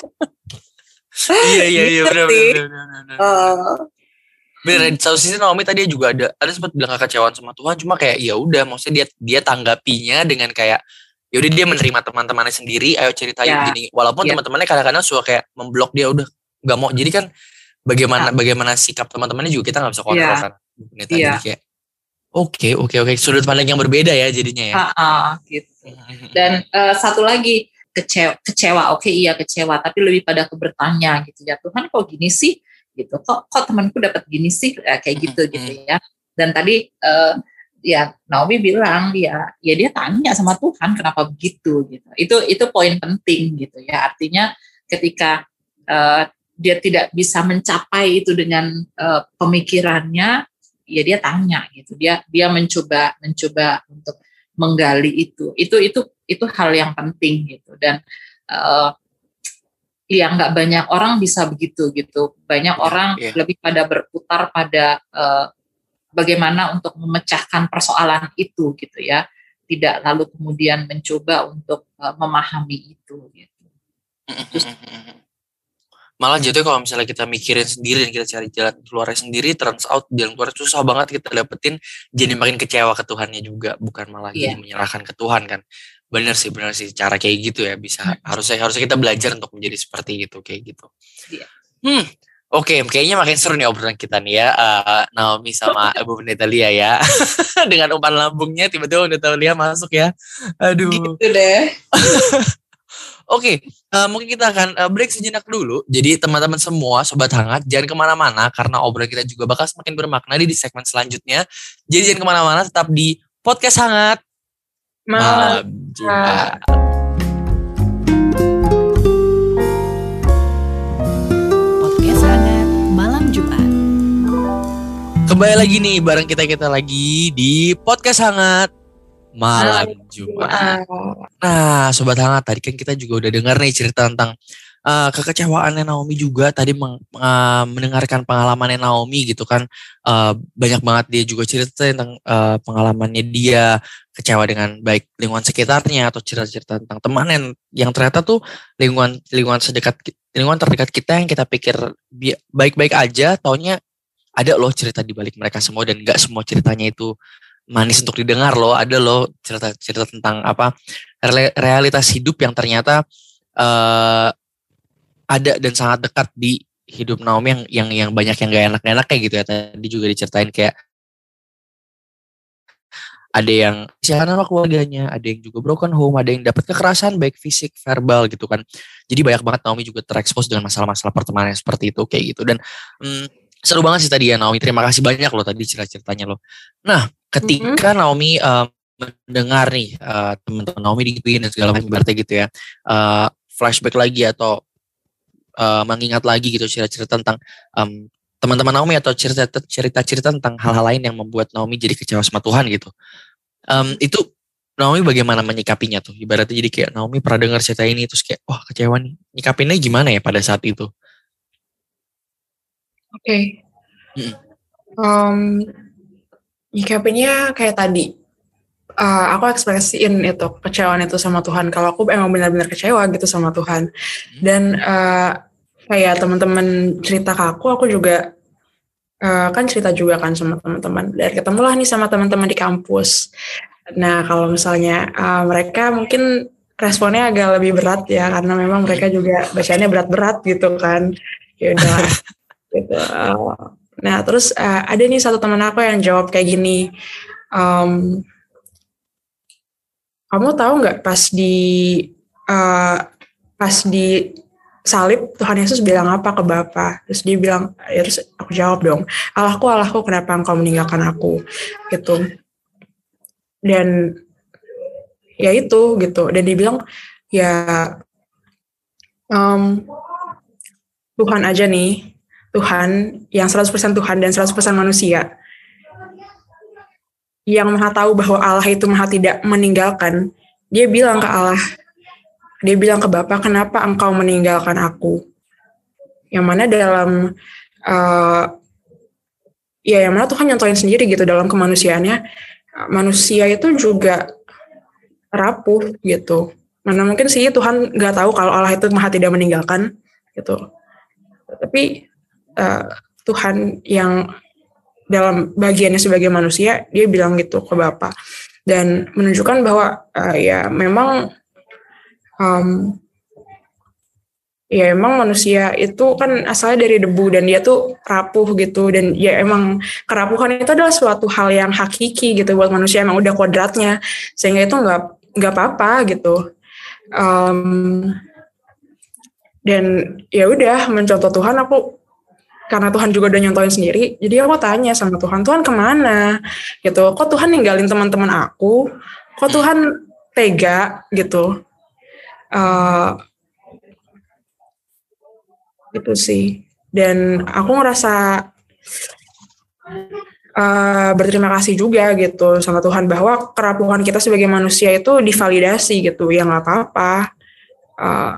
Iya iya iya Gitu benar benar benar. benar. Eh, satu sisi Naomi tadi juga ada ada sempat bilang kekecewaan sama Tuhan, cuma kayak ya udah, maksudnya dia dia tanggapinya dengan kayak ya udah dia menerima teman-temannya sendiri, ayo ceritain Ya. gini. Walaupun Ya. teman-temannya kadang-kadang suka kayak memblok dia udah nggak mau. Jadi kan bagaimana bagaimana sikap teman-temannya juga kita nggak bisa kontrol Ya. kan. Iya. Jadi kayak oke oke oke sudut pandang yang berbeda ya jadinya ya. ah, gitu. [LAUGHS] Dan eh, satu lagi kecewa, kecewa oke iya kecewa, tapi lebih pada ke bertanya gitu ya Tuhan kok gini sih gitu, kok kok temanku dapat gini sih Eh, kayak gitu Mhm. gitu ya. Dan tadi eh, ya Naomi bilang ya ya dia tanya sama Tuhan kenapa begitu gitu. Itu itu poin penting gitu ya. Artinya ketika eh, dia tidak bisa mencapai itu dengan eh, pemikirannya, ya dia tanya gitu. Dia dia mencoba mencoba untuk menggali itu. Itu itu itu hal yang penting gitu dan eh, ya nggak banyak orang bisa begitu gitu. Banyak Iya, orang iya. lebih pada berputar pada eh, bagaimana untuk memecahkan persoalan itu gitu ya. Tidak lalu kemudian mencoba untuk eh, memahami itu gitu. Malah jatuhnya kalau misalnya kita mikirin sendiri dan kita cari jalan keluarnya sendiri, turns out jalan keluar susah banget kita dapetin, jadi makin kecewa ke Tuhannya juga, bukan malah jadi Iya. menyerahkan ke Tuhan kan. Bener sih, bener sih cara kayak gitu ya bisa Hmm. harusnya harusnya kita belajar untuk menjadi seperti itu kayak gitu. Iya. Hmm. Oke, kayaknya makin seru nih obrolan kita nih ya, eh, Naomi sama [LAUGHS] Ibu Pendeta Lia ya. [LAUGHS] Dengan umpan lambungnya tiba-tiba Pendeta Lia masuk ya. Aduh. Gitu deh. [LAUGHS] Oke, uh, mungkin kita akan uh, break sejenak dulu. Jadi teman-teman semua, sobat hangat, jangan ke mana-mana karena obrolan kita juga bakal semakin bermakna di segmen selanjutnya. Jadi jangan ke mana-mana, tetap di podcast hangat Malam. Jumat. Podcast hangat malam Jumat. Kembali lagi nih bareng kita kita lagi di podcast hangat malam Jumat. Nah, sobat hangat tadi kan kita juga udah dengar nih cerita tentang uh, kekecewaannya Naomi juga. Tadi meng, uh, mendengarkan pengalamannya Naomi gitu kan. Uh, banyak banget dia juga cerita tentang uh, pengalamannya dia kecewa dengan baik lingkungan sekitarnya atau cerita-cerita tentang teman yang yang ternyata tuh lingkungan lingkungan sedekat lingkungan terdekat kita yang kita pikir baik-baik aja. Taunya ada loh cerita di balik mereka semua dan gak semua ceritanya itu manis untuk didengar loh ada loh cerita-cerita tentang apa realitas hidup yang ternyata uh, ada dan sangat dekat di hidup Naomi yang yang yang banyak yang gak enak-enak kayak gitu ya. Tadi juga diceritain kayak ada yang siaran sama keluarganya, ada yang juga broken home, ada yang dapat kekerasan baik fisik, verbal gitu kan. Jadi banyak banget Naomi juga terekspos dengan masalah-masalah pertemanan seperti itu kayak gitu. Dan hmm, seru banget sih tadi ya Naomi. Terima kasih banyak loh tadi cerita-ceritanya loh. Nah, ketika mm -hmm. Naomi uh, mendengar nih uh, teman-teman Naomi digituin dan segala macam berarti gitu ya. Uh, flashback lagi atau uh, mengingat lagi gitu cerita-cerita tentang um, teman-teman Naomi atau cerita-cerita tentang hal-hal lain yang membuat Naomi jadi kecewa sama Tuhan gitu. Um, itu Naomi bagaimana menyikapinya tuh? Ibaratnya jadi kayak Naomi pernah dengar cerita ini terus kayak wah kecewa nih. Nyikapinnya gimana ya pada saat itu? Oke. Okay. Hmm. Um, nyikapinnya kayak tadi. Uh, aku ekspresiin itu kecewaan itu sama Tuhan. Kalau aku emang benar-benar kecewa gitu sama Tuhan. Dan uh, kayak teman-teman cerita ke aku, aku juga uh, kan cerita juga kan sama teman-teman. Dan ketemulah nih sama teman-teman di kampus. Nah kalau misalnya uh, mereka mungkin responnya agak lebih berat ya karena memang mereka juga bacanya berat-berat gitu kan. Ya udah [LAUGHS] gitu. Nah terus uh, ada nih satu teman aku yang jawab kayak gini. Um, kamu tahu nggak pas di uh, pas di salib Tuhan Yesus bilang apa ke Bapa terus dia bilang ya terus aku jawab dong Allahku Allahku kenapa engkau meninggalkan aku gitu dan ya itu gitu dan dia bilang ya um, Tuhan aja nih Tuhan yang 100% Tuhan dan 100% manusia yang maha tahu bahwa Allah itu maha tidak meninggalkan dia bilang ke Allah dia bilang ke Bapak, kenapa engkau meninggalkan aku? Yang mana dalam, uh, ya yang mana Tuhan nyontoin sendiri gitu dalam kemanusiaannya, manusia itu juga rapuh gitu. Mana mungkin sih Tuhan nggak tahu kalau Allah itu maha tidak meninggalkan gitu. Tapi uh, Tuhan yang dalam bagiannya sebagai manusia, dia bilang gitu ke Bapak dan menunjukkan bahwa uh, ya memang um, ya emang manusia itu kan asalnya dari debu dan dia tuh rapuh gitu. Dan ya emang kerapuhan itu adalah suatu hal yang hakiki gitu buat manusia emang udah kodratnya. Sehingga itu nggak nggak apa-apa gitu. Um, dan ya udah mencontoh Tuhan aku karena Tuhan juga udah nyontohin sendiri jadi aku tanya sama Tuhan Tuhan ke mana? Gitu. Kok Tuhan ninggalin teman-teman aku? Kok Tuhan tega? Gitu. Uh, gitu sih. Dan aku ngerasa uh, berterima kasih juga gitu sama Tuhan bahwa kerapuhan kita sebagai manusia itu divalidasi gitu ya nggak apa-apa. Uh,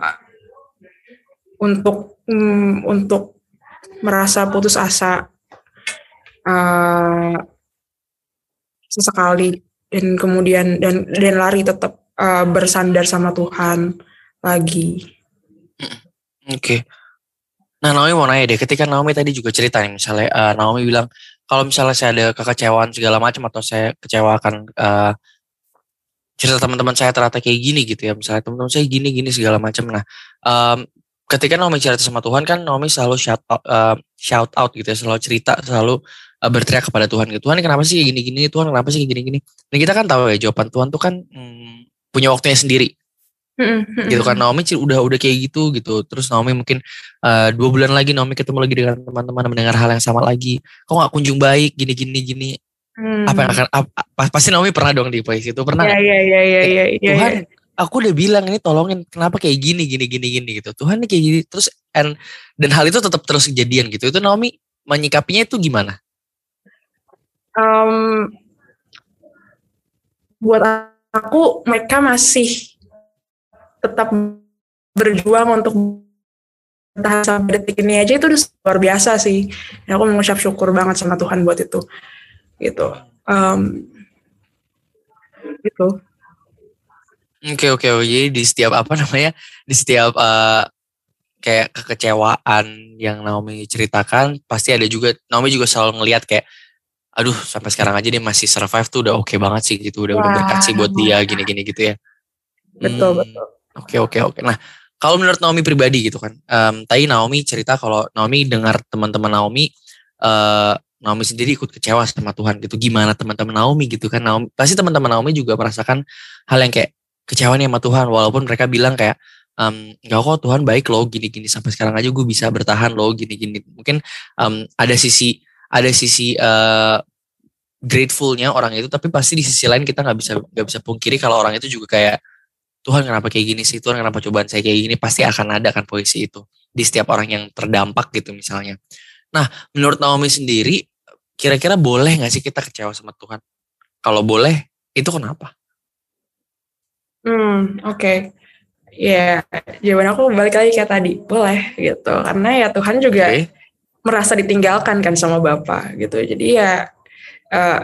untuk um, untuk merasa putus asa uh, sesekali dan kemudian dan dan lari tetap uh, bersandar sama Tuhan lagi. Oke. Okay. Nah Naomi mau nanya deh, ketika Naomi tadi juga cerita nih, misalnya uh, Naomi bilang kalau misalnya saya ada kekecewaan segala macam atau saya kecewakan uh, cerita teman-teman saya ternyata kayak gini gitu ya, misalnya teman-teman saya gini gini segala macam. Nah, um, ketika Naomi cerita sama Tuhan kan Naomi selalu shout out, uh, shout out gitu ya, selalu cerita, selalu uh, berteriak kepada Tuhan gitu. Tuhan kenapa sih gini-gini? Tuhan kenapa sih gini-gini? Dan kita kan tahu ya jawaban Tuhan tuh kan hmm, punya waktunya sendiri. Mm-mm. gitu kan Naomi ci- udah udah kayak gitu gitu terus Naomi mungkin eh, dua bulan lagi Naomi ketemu lagi dengan teman-teman mendengar hal yang sama lagi kok nggak kunjung baik gini gini gini Hmm. apa yang akan ap- ap- pasti Naomi pernah dong di posisi itu pernah Ya ya ya ya ya ya. Tuhan ya. Aku udah bilang ini tolongin kenapa kayak gini gini gini gini gitu Tuhan ini kayak gini terus and, dan hal itu tetap terus kejadian gitu itu Naomi menyikapinya itu gimana Em, buat aku mereka masih tetap berjuang untuk bertahan sampai detik ini aja itu luar biasa sih. Dan aku mengucap syukur banget sama Tuhan buat itu. Gitu. Em, gitu. Oke oke oke. Jadi di setiap apa namanya di setiap eh, kayak kekecewaan yang Naomi ceritakan pasti ada juga Naomi juga selalu ngelihat kayak aduh sampai sekarang aja dia masih survive tuh udah oke banget sih gitu udah udah Wah. berkat sih buat dia gini gini gitu ya. Betul Hmm, betul. Oke oke oke. Nah kalau menurut Naomi pribadi gitu kan, em, tadi Naomi cerita kalau Naomi dengar teman-teman Naomi, eh Naomi sendiri ikut kecewa sama Tuhan gitu. Gimana teman-teman Naomi gitu kan? Naomi, pasti teman-teman Naomi juga merasakan hal yang kayak kecewa nih sama Tuhan, walaupun mereka bilang kayak em, enggak kok Tuhan baik loh gini-gini sampai sekarang aja gue bisa bertahan loh gini-gini. Mungkin em, ada sisi ada sisi eh, gratefulnya orang itu, tapi pasti di sisi lain kita nggak bisa nggak bisa pungkiri kalau orang itu juga kayak Tuhan kenapa kayak gini sih? Tuhan kenapa cobaan saya kayak gini? Pasti akan ada kan posisi itu di setiap orang yang terdampak gitu misalnya. Nah, menurut Naomi sendiri, kira-kira boleh nggak sih kita kecewa sama Tuhan? Kalau boleh, itu kenapa? Hmm, oke. Ya, jawaban aku balik lagi kayak tadi, boleh gitu. Karena ya Tuhan juga Oke. merasa ditinggalkan kan sama Bapak gitu. Jadi ya eh,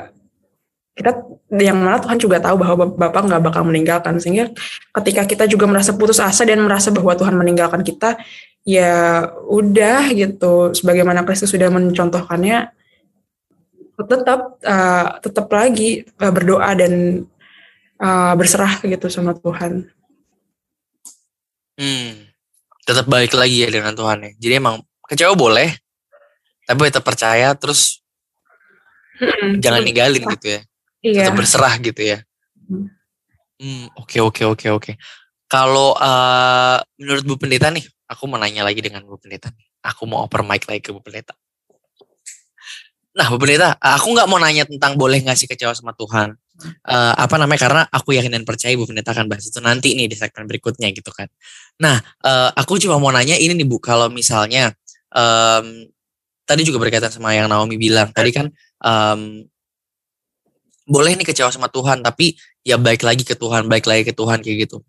kita yang mana Tuhan juga tahu bahwa Bap- Bapak nggak bakal meninggalkan sehingga ketika kita juga merasa putus asa dan merasa bahwa Tuhan meninggalkan kita ya udah gitu sebagaimana Kristus sudah mencontohkannya tetap eh, tetap lagi eh, berdoa dan eh, berserah gitu sama Tuhan. Hmm, tetap balik lagi ya dengan Tuhan ya. Jadi emang kecewa boleh, tapi tetap percaya terus jangan ninggalin gitu ya. Iya. Tetap berserah gitu ya. Hmm. Hmm, oke oke oke oke. Kalau eh, menurut Bu Pendeta nih, aku mau nanya lagi dengan Bu Pendeta. nih. Aku mau oper mic lagi ke Bu Pendeta. Nah, Bu Pendeta, aku nggak mau nanya tentang boleh nggak sih kecewa sama Tuhan. Eh, apa namanya? Karena aku yakin dan percaya Bu Pendeta akan bahas itu nanti nih di segmen berikutnya gitu kan. Nah, eh, aku cuma mau nanya ini nih Bu, kalau misalnya em, tadi juga berkaitan sama yang Naomi bilang tadi kan em, boleh nih kecewa sama Tuhan, tapi ya baik lagi ke Tuhan, baik lagi ke Tuhan kayak gitu.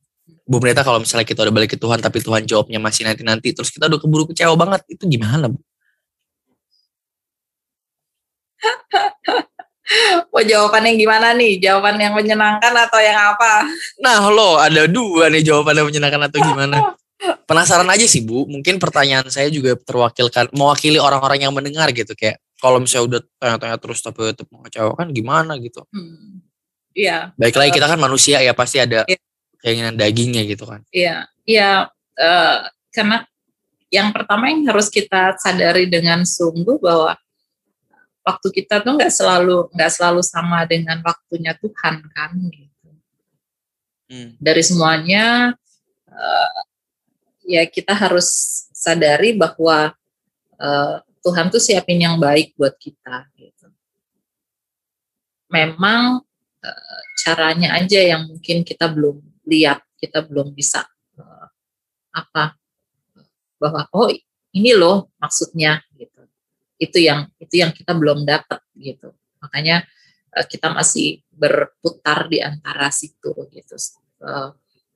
Bu Pendeta kalau misalnya kita udah balik ke Tuhan tapi Tuhan jawabnya masih nanti-nanti terus kita udah keburu kecewa banget itu gimana Bu? [LAUGHS] [LAUGHS] Mau jawaban yang gimana nih? Jawaban yang menyenangkan atau yang apa? Nah lo ada dua nih jawabannya menyenangkan atau gimana? [LAUGHS] Penasaran aja sih Bu, mungkin pertanyaan saya juga terwakilkan, mewakili orang-orang yang mendengar gitu kayak kalau misalnya udah tanya-tanya terus tapi tetap mengecewakan gimana gitu. Hmm. Iya, Baik lagi kita kan manusia ya pasti ada Iya. keinginan dagingnya gitu kan. iya, iya. eh, karena yang pertama yang harus kita sadari dengan sungguh bahwa waktu kita tuh nggak selalu nggak selalu sama dengan waktunya Tuhan kan. Gitu. Hmm. Dari semuanya, eh, ya kita harus sadari bahwa eh, Tuhan tuh siapin yang baik buat kita. Gitu. Memang eh, caranya aja yang mungkin kita belum lihat, kita belum bisa eh, apa bahwa oh ini loh maksudnya. Itu yang itu yang kita belum dapat gitu. Makanya eh, kita masih berputar di antara situ gitu. Eh,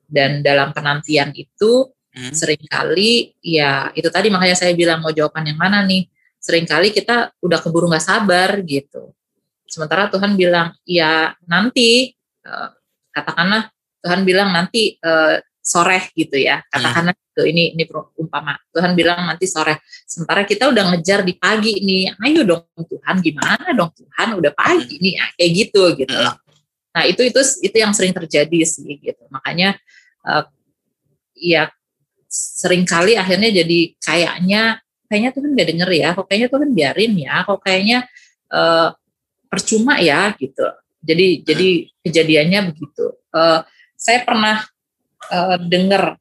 dan dalam penantian itu Hmm. sering kali ya itu tadi makanya saya bilang mau jawaban yang mana nih sering kali kita udah keburu nggak sabar gitu sementara Tuhan bilang ya nanti eh, katakanlah Tuhan bilang nanti sore gitu ya. Katakanlah gitu, ini ini umpama Tuhan bilang nanti sore sementara kita udah ngejar di pagi nih ayo dong Tuhan gimana dong Tuhan? Udah pagi nih ah, kayak gitu gitu. Loh nah itu itu itu yang sering terjadi sih gitu. Makanya eh, ya sering kali akhirnya jadi kayaknya kayaknya Tuhan nggak denger ya, kok kayaknya Tuhan biarin ya, kok kayaknya eh, percuma ya gitu. Jadi jadi kejadiannya begitu. Eh, saya pernah uh, dengar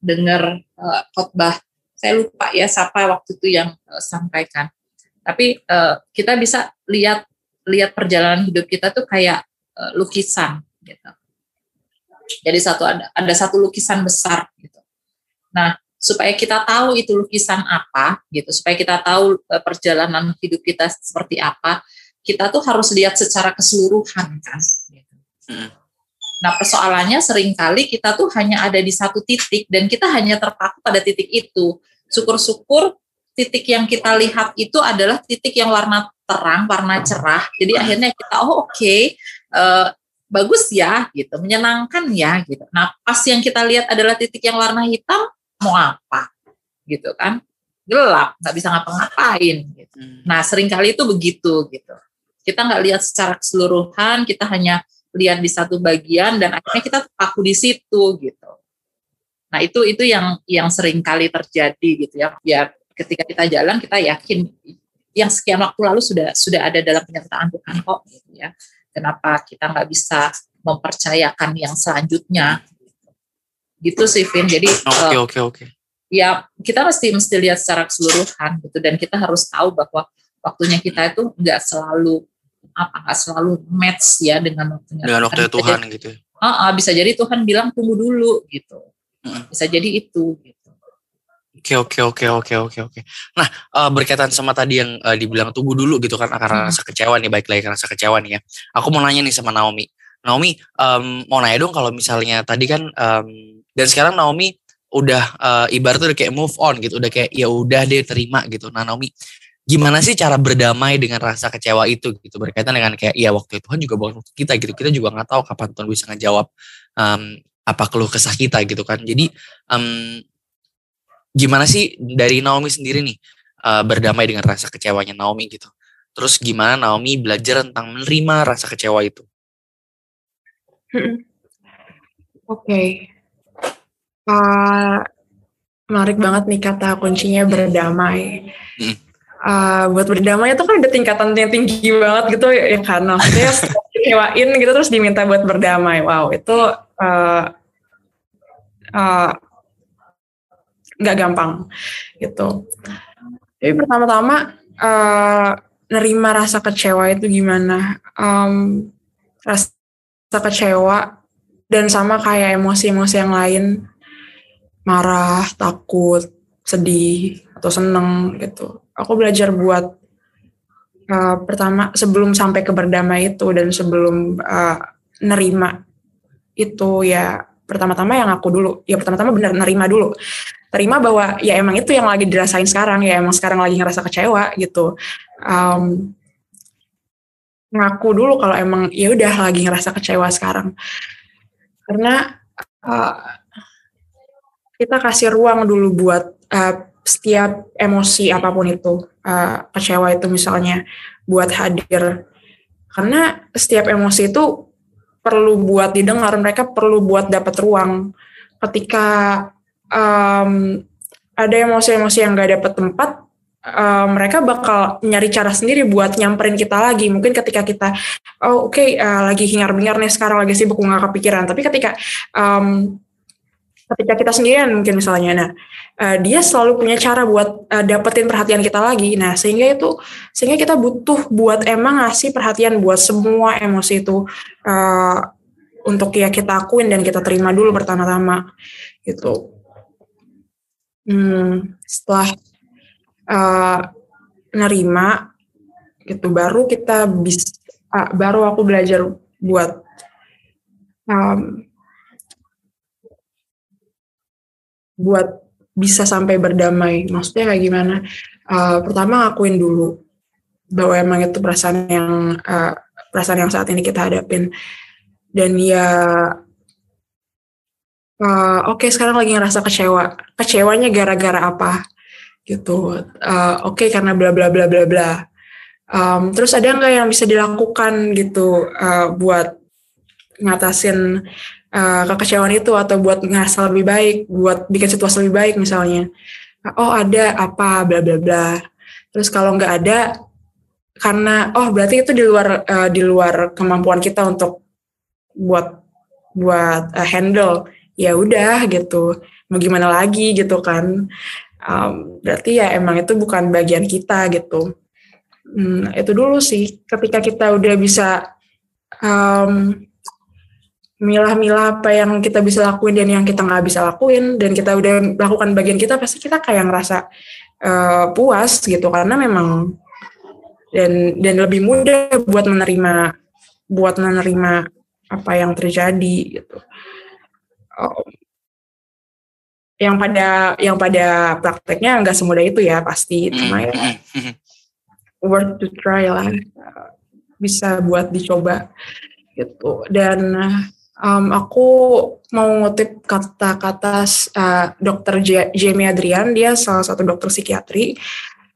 dengar uh, khotbah saya lupa ya siapa waktu itu yang uh, sampaikan tapi uh, kita bisa lihat lihat perjalanan hidup kita tuh kayak uh, lukisan gitu jadi satu ada ada satu lukisan besar gitu nah supaya kita tahu itu lukisan apa gitu supaya kita tahu uh, perjalanan hidup kita seperti apa kita tuh harus lihat secara keseluruhan kan gitu. Hmm. Nah persoalannya sering kali kita tuh hanya ada di satu titik dan kita hanya terpaku pada titik itu. Syukur-syukur titik yang kita lihat itu adalah titik yang warna terang, warna cerah. Jadi akhirnya kita oh oke okay, uh, eh, bagus ya gitu, menyenangkan ya gitu. Nah pas yang kita lihat adalah titik yang warna hitam, mau apa gitu kan? Gelap, nggak bisa ngapa-ngapain. Gitu. Hmm. Nah sering kali itu begitu gitu. Kita nggak lihat secara keseluruhan, kita hanya lihat di satu bagian dan akhirnya kita terpaku di situ gitu. Nah itu itu yang yang sering kali terjadi gitu ya. Ya ketika kita jalan kita yakin yang sekian waktu lalu sudah sudah ada dalam penyertaan Tuhan kok gitu ya. Kenapa kita nggak bisa mempercayakan yang selanjutnya? Gitu sih Vin. Jadi oke okay, uh, oke okay, oke. Okay. Ya kita mesti mesti lihat secara keseluruhan gitu dan kita harus tahu bahwa waktunya kita itu nggak selalu apa nggak selalu match ya dengan waktunya dengan waktu Tuhan jadi, gitu uh, uh, bisa jadi Tuhan bilang tunggu dulu gitu hmm. bisa jadi itu gitu Oke oke oke oke oke oke. Nah uh, berkaitan sama tadi yang uh, dibilang tunggu dulu gitu kan karena hmm. rasa kecewa nih baik lagi karena rasa kecewa nih ya. Aku mau nanya nih sama Naomi. Naomi um, mau nanya dong kalau misalnya tadi kan um, dan sekarang Naomi udah uh, ibaratnya udah kayak move on gitu, udah kayak ya udah deh terima gitu. Nah Naomi gimana sih cara berdamai dengan rasa kecewa itu gitu? Berkaitan dengan kayak ya waktu Tuhan juga bukan waktu kita gitu. Kita juga nggak tahu kapan Tuhan bisa ngejawab um, apa keluh kesah kita gitu kan. Jadi um, gimana sih dari Naomi sendiri nih uh, berdamai dengan rasa kecewanya Naomi gitu? Terus gimana Naomi belajar tentang menerima rasa kecewa itu? Oke. Okay. uh, menarik banget nih kata kuncinya berdamai. Hmm uh, buat berdamai itu kan udah tingkatannya tinggi banget gitu ya kan? Maksudnya [LAUGHS] kecewain gitu terus diminta buat berdamai. Wow itu uh, uh, nggak gampang gitu. Jadi pertama-tama uh, nerima rasa kecewa itu gimana? Um, rasa kecewa dan sama kayak emosi-emosi yang lain. Marah takut sedih atau seneng gitu aku belajar buat uh, pertama sebelum sampai ke berdamai itu dan sebelum uh, nerima itu ya pertama-tama yang aku dulu. Ya pertama-tama benar nerima dulu. Terima bahwa ya emang itu yang lagi dirasain sekarang ya emang sekarang lagi ngerasa kecewa gitu. Um, ngaku dulu kalau emang ya udah lagi ngerasa kecewa sekarang. Karena uh, kita kasih ruang dulu buat uh, setiap emosi apa pun itu uh, kecewa itu misalnya buat hadir. Karena setiap emosi itu perlu buat didengar mereka perlu buat dapat ruang. Ketika um, ada emosi-emosi yang gak dapat tempat uh, mereka bakal nyari cara sendiri buat nyamperin kita lagi. Mungkin ketika kita oh oke okay, uh, lagi hingar-bingar nih sekarang lagi sibuk nggak kepikiran. Tapi ketika um, ketika kita sendirian mungkin misalnya. Nah uh, dia selalu punya cara buat uh, dapetin perhatian kita lagi. Nah sehingga itu sehingga kita butuh buat emang ngasih perhatian buat semua emosi itu uh, untuk ya kita akuin dan kita terima dulu pertama-tama gitu. Hmm, setelah uh, nerima itu baru kita bisa uh, baru aku belajar buat um, buat bisa sampai berdamai. Maksudnya kayak gimana? Uh, pertama ngakuin dulu bahwa emang itu perasaan yang uh, perasaan yang saat ini kita hadapin. Dan ya uh, oke okay, sekarang lagi ngerasa kecewa. Kecewanya gara-gara apa? Gitu. Uh, oke okay, karena bla bla bla bla bla. Um, terus ada nggak yang bisa dilakukan gitu uh, buat ngatasin uh, kekecewaan itu atau buat ngerasa lebih baik, buat bikin situasi lebih baik misalnya. Oh ada apa bla bla bla. Terus kalau nggak ada karena oh berarti itu di luar uh, di luar kemampuan kita untuk buat buat uh, handle. Ya udah gitu. Mau gimana lagi gitu kan. Um, berarti ya emang itu bukan bagian kita gitu. Hmm, itu dulu sih. Ketika kita udah bisa um, milah-milah apa yang kita bisa lakuin dan yang kita nggak bisa lakuin. Dan kita udah melakukan bagian kita pasti kita kayak ngerasa uh, puas gitu. Karena memang dan dan lebih mudah buat menerima buat menerima apa yang terjadi gitu. Um, yang pada yang pada prakteknya nggak semudah itu ya pasti. Cuma ya worth to try lah bisa buat dicoba gitu. Dan um, aku mau ngutip kata-kata uh, dokter Jamie Adrian dia salah satu dokter psikiatri.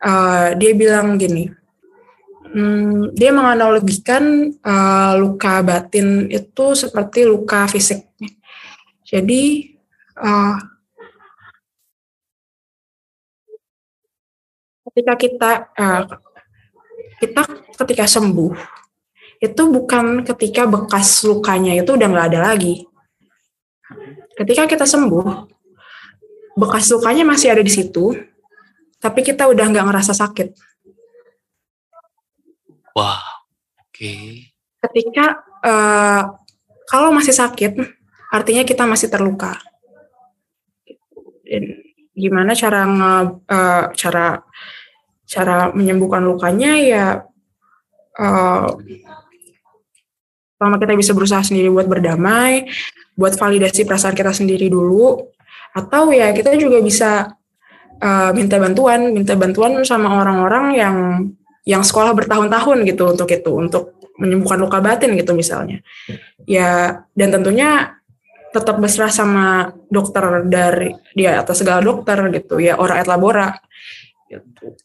Uh, dia bilang gini hmm, dia menganalogikan uh, luka batin itu seperti luka fisik. Jadi uh, ketika kita uh, kita ketika sembuh itu bukan ketika bekas lukanya itu udah nggak ada lagi. Ketika kita sembuh, bekas lukanya masih ada di situ, tapi kita udah nggak ngerasa sakit. Wah, oke. Okay. Ketika uh, kalau masih sakit, artinya kita masih terluka. Dan gimana cara uh, cara cara menyembuhkan lukanya ya uh, pertama kita bisa berusaha sendiri buat berdamai, buat validasi perasaan kita sendiri dulu, atau ya kita juga bisa uh, minta bantuan, minta bantuan sama orang-orang yang yang sekolah bertahun-tahun gitu untuk itu, untuk menyembuhkan luka batin gitu misalnya. Ya dan tentunya tetap berserah sama dokter dari dia atas segala dokter gitu ya, orang et labora gitu.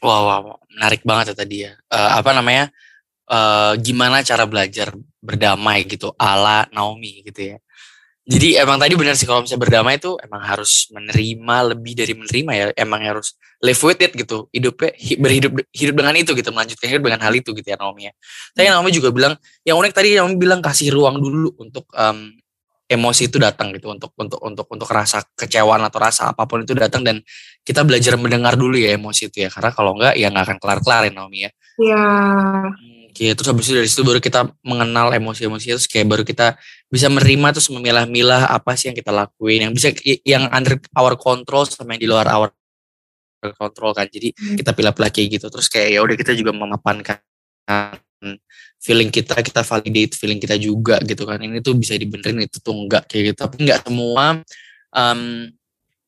Wow, wow, wow, menarik banget ya tadi ya. Uh, apa namanya? Uh, gimana cara belajar berdamai gitu ala Naomi gitu ya. Jadi emang tadi benar sih kalau misalnya berdamai itu emang harus menerima lebih dari menerima ya. Emang harus live with it gitu. Hidupnya berhidup hidup dengan itu gitu, melanjutkan hidup dengan hal itu gitu ya Naomi ya. Tapi Naomi juga bilang yang unik tadi Naomi bilang kasih ruang dulu untuk um, emosi itu datang gitu untuk untuk untuk untuk rasa kecewaan atau rasa apa pun itu datang dan kita belajar mendengar dulu ya emosi itu ya karena kalau enggak ya nggak akan kelar kelar ya Naomi ya. Iya. Oke, terus habis itu dari situ baru kita mengenal emosi-emosi itu kayak baru kita bisa menerima terus memilah-milah apa sih yang kita lakuin yang bisa yang under our control sama yang di luar our control kan. Jadi hmm. kita pilih-pilih kayak gitu terus kayak ya udah kita juga memapankan feeling kita kita validate feeling kita juga gitu kan ini tuh bisa dibenerin itu tuh enggak kayak gitu tapi enggak semua um,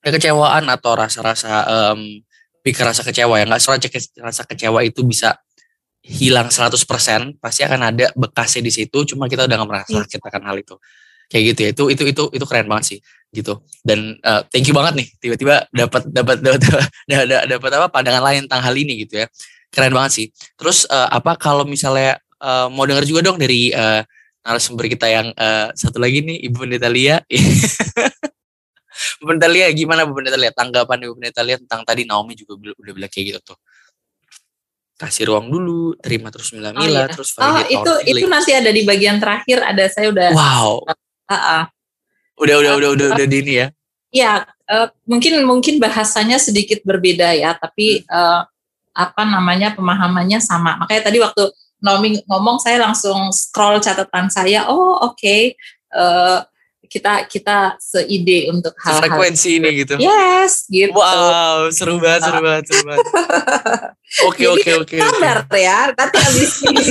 kekecewaan atau rasa-rasa um, pikir rasa kecewa ya nggak soal rasa kecewa itu bisa hilang 100% pasti akan ada bekasnya di situ cuma kita udah nggak merasa iya. sakit akan hal itu kayak gitu ya itu itu itu itu keren banget sih gitu dan uh, thank you banget nih tiba-tiba dapat dapat dapat dapat apa pandangan lain tentang hal ini gitu ya keren banget sih terus uh, apa kalau misalnya uh, mau dengar juga dong dari uh, narasumber kita yang uh, satu lagi nih Ibu Pendeta Lia. [LAUGHS] Bu Pendeta Lia gimana Bu Pendeta Lia tanggapan Ibu Pendeta Lia tentang tadi Naomi juga udah bilang kayak gitu tuh. Kasih ruang dulu, terima terus mila mila, oh, iya. terus Oh itu itu nanti ada di bagian terakhir ada saya udah. Wow. Uh, uh. Udah udah uh, udah udah udah di ini ya. Iya, uh, mungkin mungkin bahasanya sedikit berbeda ya, tapi uh, apa namanya pemahamannya sama. Makanya tadi waktu Naomi ngomong saya langsung scroll catatan saya oh oke okay, uh, eh, kita kita seide untuk hal, -hal frekuensi ini gitu yes gitu wow seru banget seru banget seru banget [LAUGHS] oke oke oke sabar ya nanti habis ini.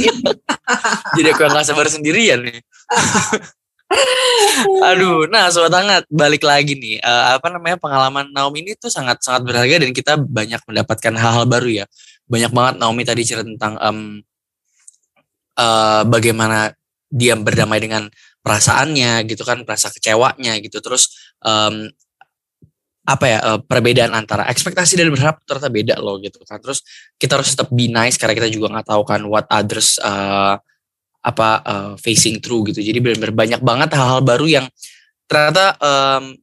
[LAUGHS] Jadi aku nggak sabar sendirian nih. [LAUGHS] Aduh, nah sobat hangat balik lagi nih, uh, apa namanya pengalaman Naomi ini tuh sangat sangat berharga dan kita banyak mendapatkan hal-hal baru ya. Banyak banget Naomi tadi cerita tentang um, uh, bagaimana dia berdamai dengan perasaannya gitu kan perasa kecewanya gitu. Terus um, apa ya uh, perbedaan antara ekspektasi dan berharap ternyata beda loh gitu kan. Terus kita harus tetap be nice karena kita juga nggak tahu kan what others uh, apa uh, facing through gitu. Jadi benar-benar banyak banget hal-hal baru yang ternyata um,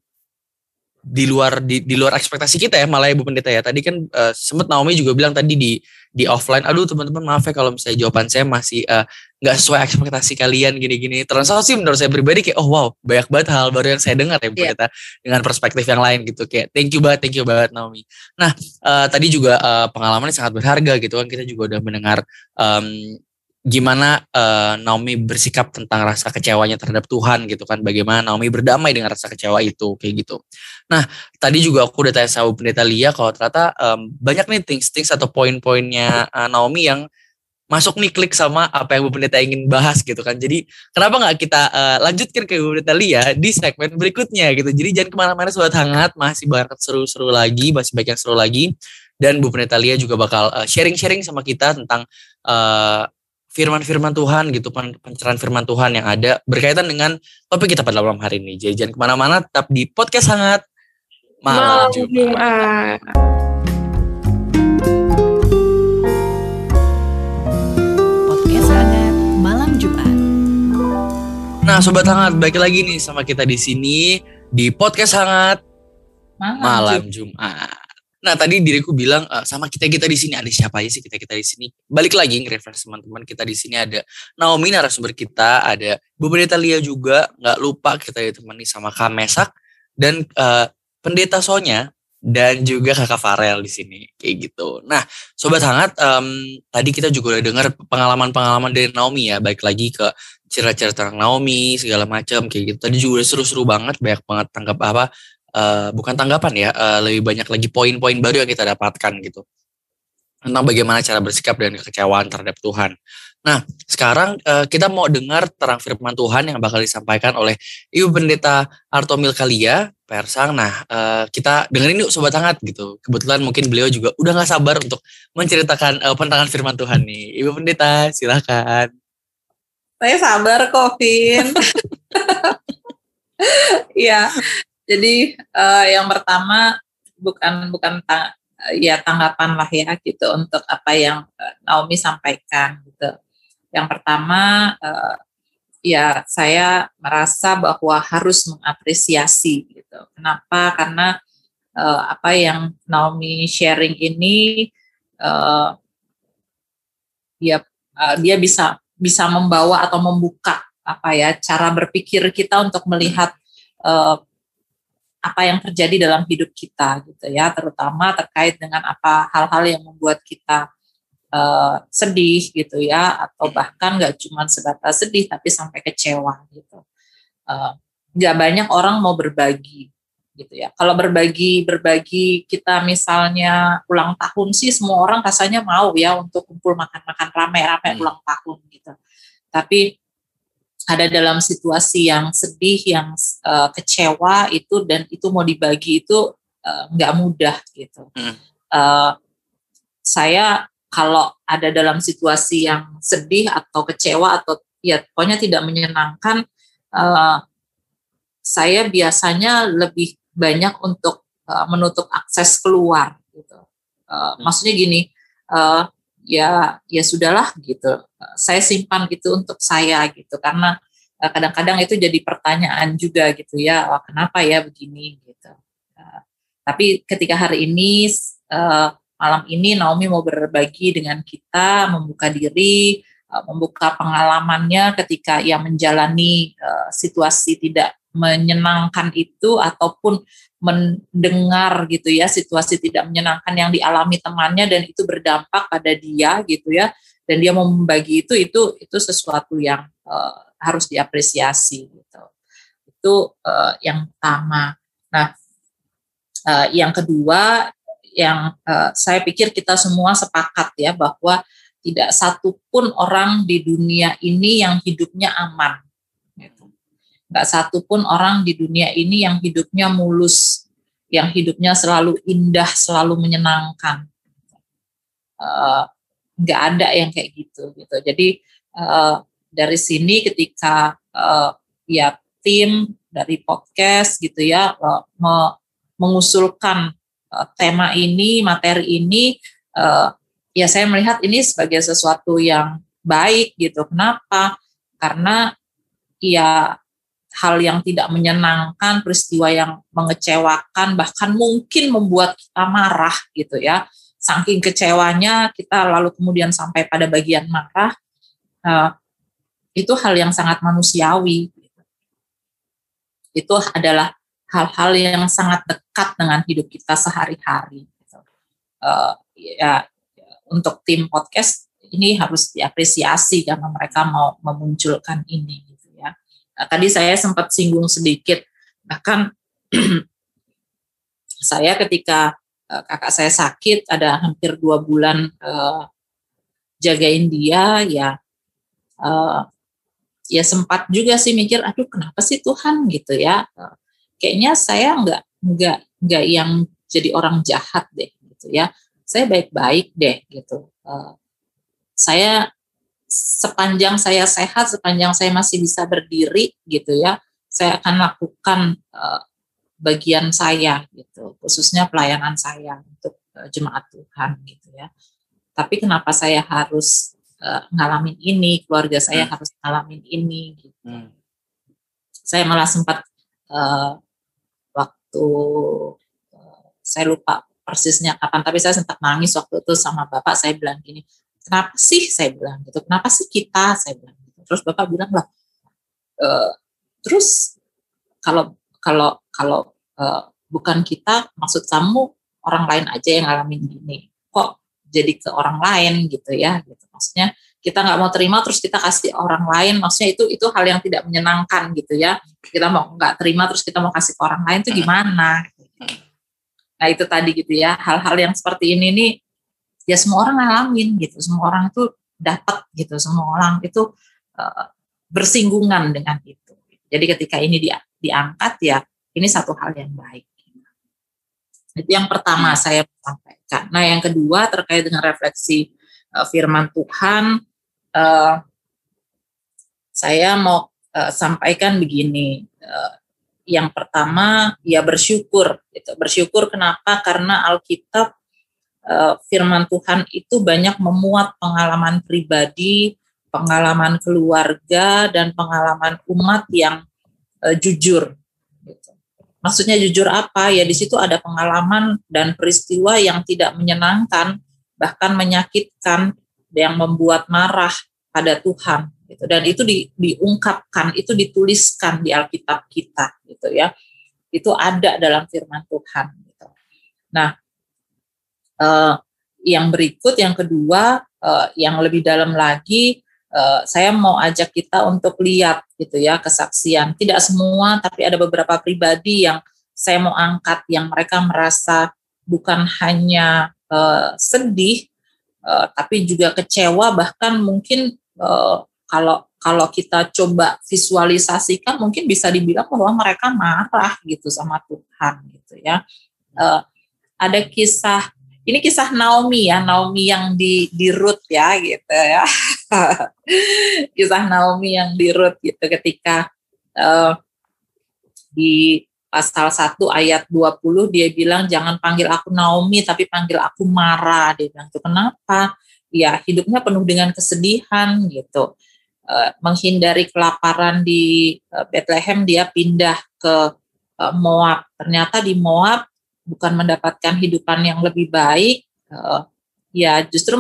di luar di, di luar ekspektasi kita ya malah ibu pendeta ya. Tadi kan uh, sempat Naomi juga bilang tadi di di offline. Aduh teman-teman maaf ya kalau misalnya jawaban saya masih eh, nggak uh, sesuai ekspektasi kalian gini-gini. Terasa sih menurut saya pribadi kayak oh wow banyak banget hal baru yang saya dengar ya yeah. kita dengan perspektif yang lain gitu. Kayak thank you banget thank you banget Naomi. Nah uh, tadi juga uh, pengalamannya sangat berharga gitu kan. Kita juga udah mendengar um, gimana uh, Naomi bersikap tentang rasa kecewanya terhadap Tuhan gitu kan. Bagaimana Naomi berdamai dengan rasa kecewa itu kayak gitu. Nah tadi juga aku udah tanya sama pendeta Lia kalau ternyata um, banyak nih things things atau poin-poinnya uh, Naomi yang masuk nih klik sama apa yang Bu Pendeta ingin bahas gitu kan. Jadi kenapa nggak kita uh, lanjutkan ke Bu Pendeta Lia di segmen berikutnya gitu. Jadi jangan ke mana-mana sobat hangat. Masih banyak seru-seru lagi masih banyak yang seru lagi. Dan Bu Pendeta Lia juga bakal sharing-sharing uh, sama kita tentang uh, firman-firman Tuhan gitu, pencerahan firman Tuhan yang ada berkaitan dengan topik kita pada malam hari ini. Jadi jangan ke mana-mana, tetap di podcast sangat malam, Jumat. Podcast hangat malam Jumat. Nah, sobat hangat, balik lagi nih sama kita di sini di podcast hangat malam, malam Jumat. Nah tadi diriku bilang uh, sama kita kita di sini ada siapa aja sih kita kita di sini. Balik lagi nge-reference teman-teman kita di sini ada Naomi narasumber kita, ada Bu Pendeta Lia juga, nggak lupa kita ditemani sama Kak Mesak dan uh, Pendeta Sonya dan juga Kakak Farel di sini kayak gitu. Nah, sobat hangat, um, tadi kita juga udah dengar pengalaman-pengalaman dari Naomi ya, baik lagi ke cerita-cerita tentang Naomi segala macam kayak gitu. Tadi juga seru-seru banget, banyak banget tangkap apa uh, bukan tanggapan ya, uh, lebih banyak lagi poin-poin baru yang kita dapatkan gitu tentang bagaimana cara bersikap dan kekecewaan terhadap Tuhan. Nah, sekarang uh, kita mau dengar terang firman Tuhan yang bakal disampaikan oleh Ibu Pendeta Artomil Kalia, Persang. Nah, uh, kita dengerin yuk Sobat Hangat gitu. Kebetulan mungkin beliau juga udah gak sabar untuk menceritakan uh, penerangan firman Tuhan nih. Ibu Pendeta, silahkan. Saya sabar kok, Vin. [LAUGHS] Iya, jadi uh, yang pertama bukan bukan ta ya tanggapan lah ya gitu untuk apa yang uh, Naomi sampaikan gitu. Yang pertama uh, ya saya merasa bahwa harus mengapresiasi gitu. Kenapa? Karena uh, apa yang Naomi sharing ini uh, ya uh, dia bisa bisa membawa atau membuka apa ya cara berpikir kita untuk melihat uh, apa yang terjadi dalam hidup kita gitu ya terutama terkait dengan apa hal-hal yang membuat kita uh, sedih gitu ya atau bahkan nggak cuma sebatas sedih tapi sampai kecewa gitu. Uh, nggak banyak orang mau berbagi gitu ya. Kalau berbagi berbagi kita misalnya ulang tahun sih semua orang rasanya mau ya untuk kumpul makan-makan rame-rame hmm. ulang tahun gitu. Tapi ada dalam situasi yang sedih, yang uh, kecewa itu dan itu mau dibagi itu uh, nggak mudah gitu. Hmm. Uh, saya kalau ada dalam situasi yang sedih atau kecewa atau ya pokoknya tidak menyenangkan, uh, saya biasanya lebih banyak untuk uh, menutup akses keluar gitu. Uh, hmm. Maksudnya gini. Uh, ya ya sudahlah gitu saya simpan gitu untuk saya gitu. Karena eh, kadang-kadang itu jadi pertanyaan juga gitu ya oh, kenapa ya begini? gitu. Uh, tapi ketika hari ini uh, malam ini Naomi mau berbagi dengan kita membuka diri membuka pengalamannya ketika ia menjalani situasi tidak menyenangkan itu ataupun mendengar gitu ya situasi tidak menyenangkan yang dialami temannya dan itu berdampak pada dia gitu ya dan dia mau membagi itu itu itu sesuatu yang uh, harus diapresiasi gitu. Itu uh, yang pertama. Nah uh, yang kedua yang uh, saya pikir kita semua sepakat ya bahwa tidak satupun orang di dunia ini yang hidupnya aman Gak satu pun orang di dunia ini yang hidupnya mulus, yang hidupnya selalu indah, selalu menyenangkan. Uh, nggak ada yang kayak gitu gitu. Jadi uh, dari sini ketika uh, ya tim dari podcast gitu ya uh, me mengusulkan uh, tema ini, materi ini, uh, ya saya melihat ini sebagai sesuatu yang baik gitu. Kenapa? Karena ya hal yang tidak menyenangkan, peristiwa yang mengecewakan, bahkan mungkin membuat kita marah gitu ya. Saking kecewanya kita lalu kemudian sampai pada bagian marah uh, itu hal yang sangat manusiawi. Itu adalah hal-hal yang sangat dekat dengan hidup kita sehari-hari. Uh, ya untuk tim podcast ini harus diapresiasi karena mereka mau memunculkan ini gitu ya. Nah, tadi saya sempat singgung sedikit bahkan [CLEARS THROAT] saya ketika uh, kakak saya sakit ada hampir dua bulan uh, jagain dia ya uh, ya sempat juga sih mikir aduh kenapa sih Tuhan? gitu ya. Kayaknya saya nggak nggak nggak yang jadi orang jahat deh gitu ya. Saya baik-baik deh gitu. Uh, saya sepanjang saya sehat sepanjang saya masih bisa berdiri gitu ya saya akan lakukan uh, bagian saya gitu, khususnya pelayanan saya untuk uh, jemaat Tuhan gitu ya. Tapi kenapa saya harus uh, ngalamin ini, keluarga saya hmm. harus ngalamin ini gitu. Hmm. Saya malah sempat uh, waktu uh, saya lupa persisnya kapan, tapi saya sempat nangis waktu itu sama bapak. Saya bilang gini, kenapa sih saya bilang gitu, kenapa sih kita saya bilang gitu. Terus bapak bilang lah, uh, terus kalau kalau kalau uh, bukan kita maksud kamu orang lain aja yang ngalamin gini. Kok jadi ke orang lain gitu ya gitu. Maksudnya kita nggak mau terima terus kita kasih orang lain. Maksudnya itu itu hal yang tidak menyenangkan gitu ya. Kita mau nggak terima terus kita mau kasih ke orang lain itu gimana? Nah itu tadi gitu ya hal-hal yang seperti ini nih ya semua orang ngalamin gitu. Semua orang itu dapat gitu semua orang itu uh, bersinggungan dengan itu. Jadi ketika ini di, diangkat ya ini satu hal yang baik. Itu yang pertama hmm. saya sampaikan. Nah, yang kedua terkait dengan refleksi uh, firman Tuhan, uh, saya mau uh, sampaikan begini. Uh, yang pertama, ya bersyukur. Gitu. Bersyukur kenapa? Karena Alkitab uh, firman Tuhan itu banyak memuat pengalaman pribadi, pengalaman keluarga, dan pengalaman umat yang uh, jujur Maksudnya jujur apa? Ya di situ ada pengalaman dan peristiwa yang tidak menyenangkan, bahkan menyakitkan, yang membuat marah pada Tuhan. Gitu. Dan itu di, diungkapkan, itu dituliskan di Alkitab kita, gitu ya. Itu ada dalam Firman Tuhan. Gitu. Nah, eh, yang berikut, yang kedua, eh, yang lebih dalam lagi, Eh, saya mau ajak kita untuk lihat gitu ya kesaksian. Tidak semua, tapi ada beberapa pribadi yang saya mau angkat yang mereka merasa bukan hanya uh, sedih, uh, tapi juga kecewa. Bahkan mungkin uh, kalau kalau kita coba visualisasikan, mungkin bisa dibilang bahwa mereka marah gitu sama Tuhan gitu ya. Uh, ada kisah ini kisah Naomi ya, Naomi yang di di Ruth ya gitu ya. [LAUGHS] [LAUGHS] kisah Naomi yang di Ruth gitu ketika uh, di pasal 1 ayat 20 dia bilang jangan panggil aku Naomi tapi panggil aku Mara. Dia bilang itu kenapa? Ya hidupnya penuh dengan kesedihan gitu. Uh, menghindari kelaparan di uh, Bethlehem dia pindah ke uh, Moab. Ternyata di Moab bukan mendapatkan hidupan yang lebih baik, uh, ya justru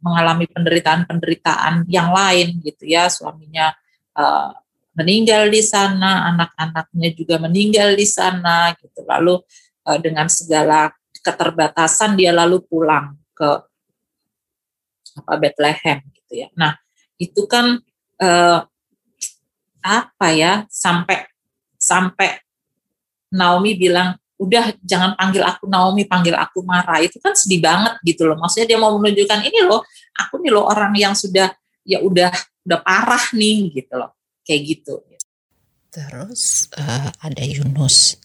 mengalami penderitaan-penderitaan yang lain gitu ya, suaminya uh, meninggal di sana, anak-anaknya juga meninggal di sana gitu. Lalu uh, dengan segala keterbatasan dia lalu pulang ke apa Bethlehem gitu ya. Nah, itu kan uh, apa ya sampai sampai Naomi bilang udah jangan panggil aku Naomi, panggil aku Mara. Itu kan sedih banget gitu loh. Maksudnya dia mau menunjukkan ini loh, aku nih loh orang yang sudah ya udah udah parah nih gitu loh. Kayak gitu. Terus uh, ada Yunus.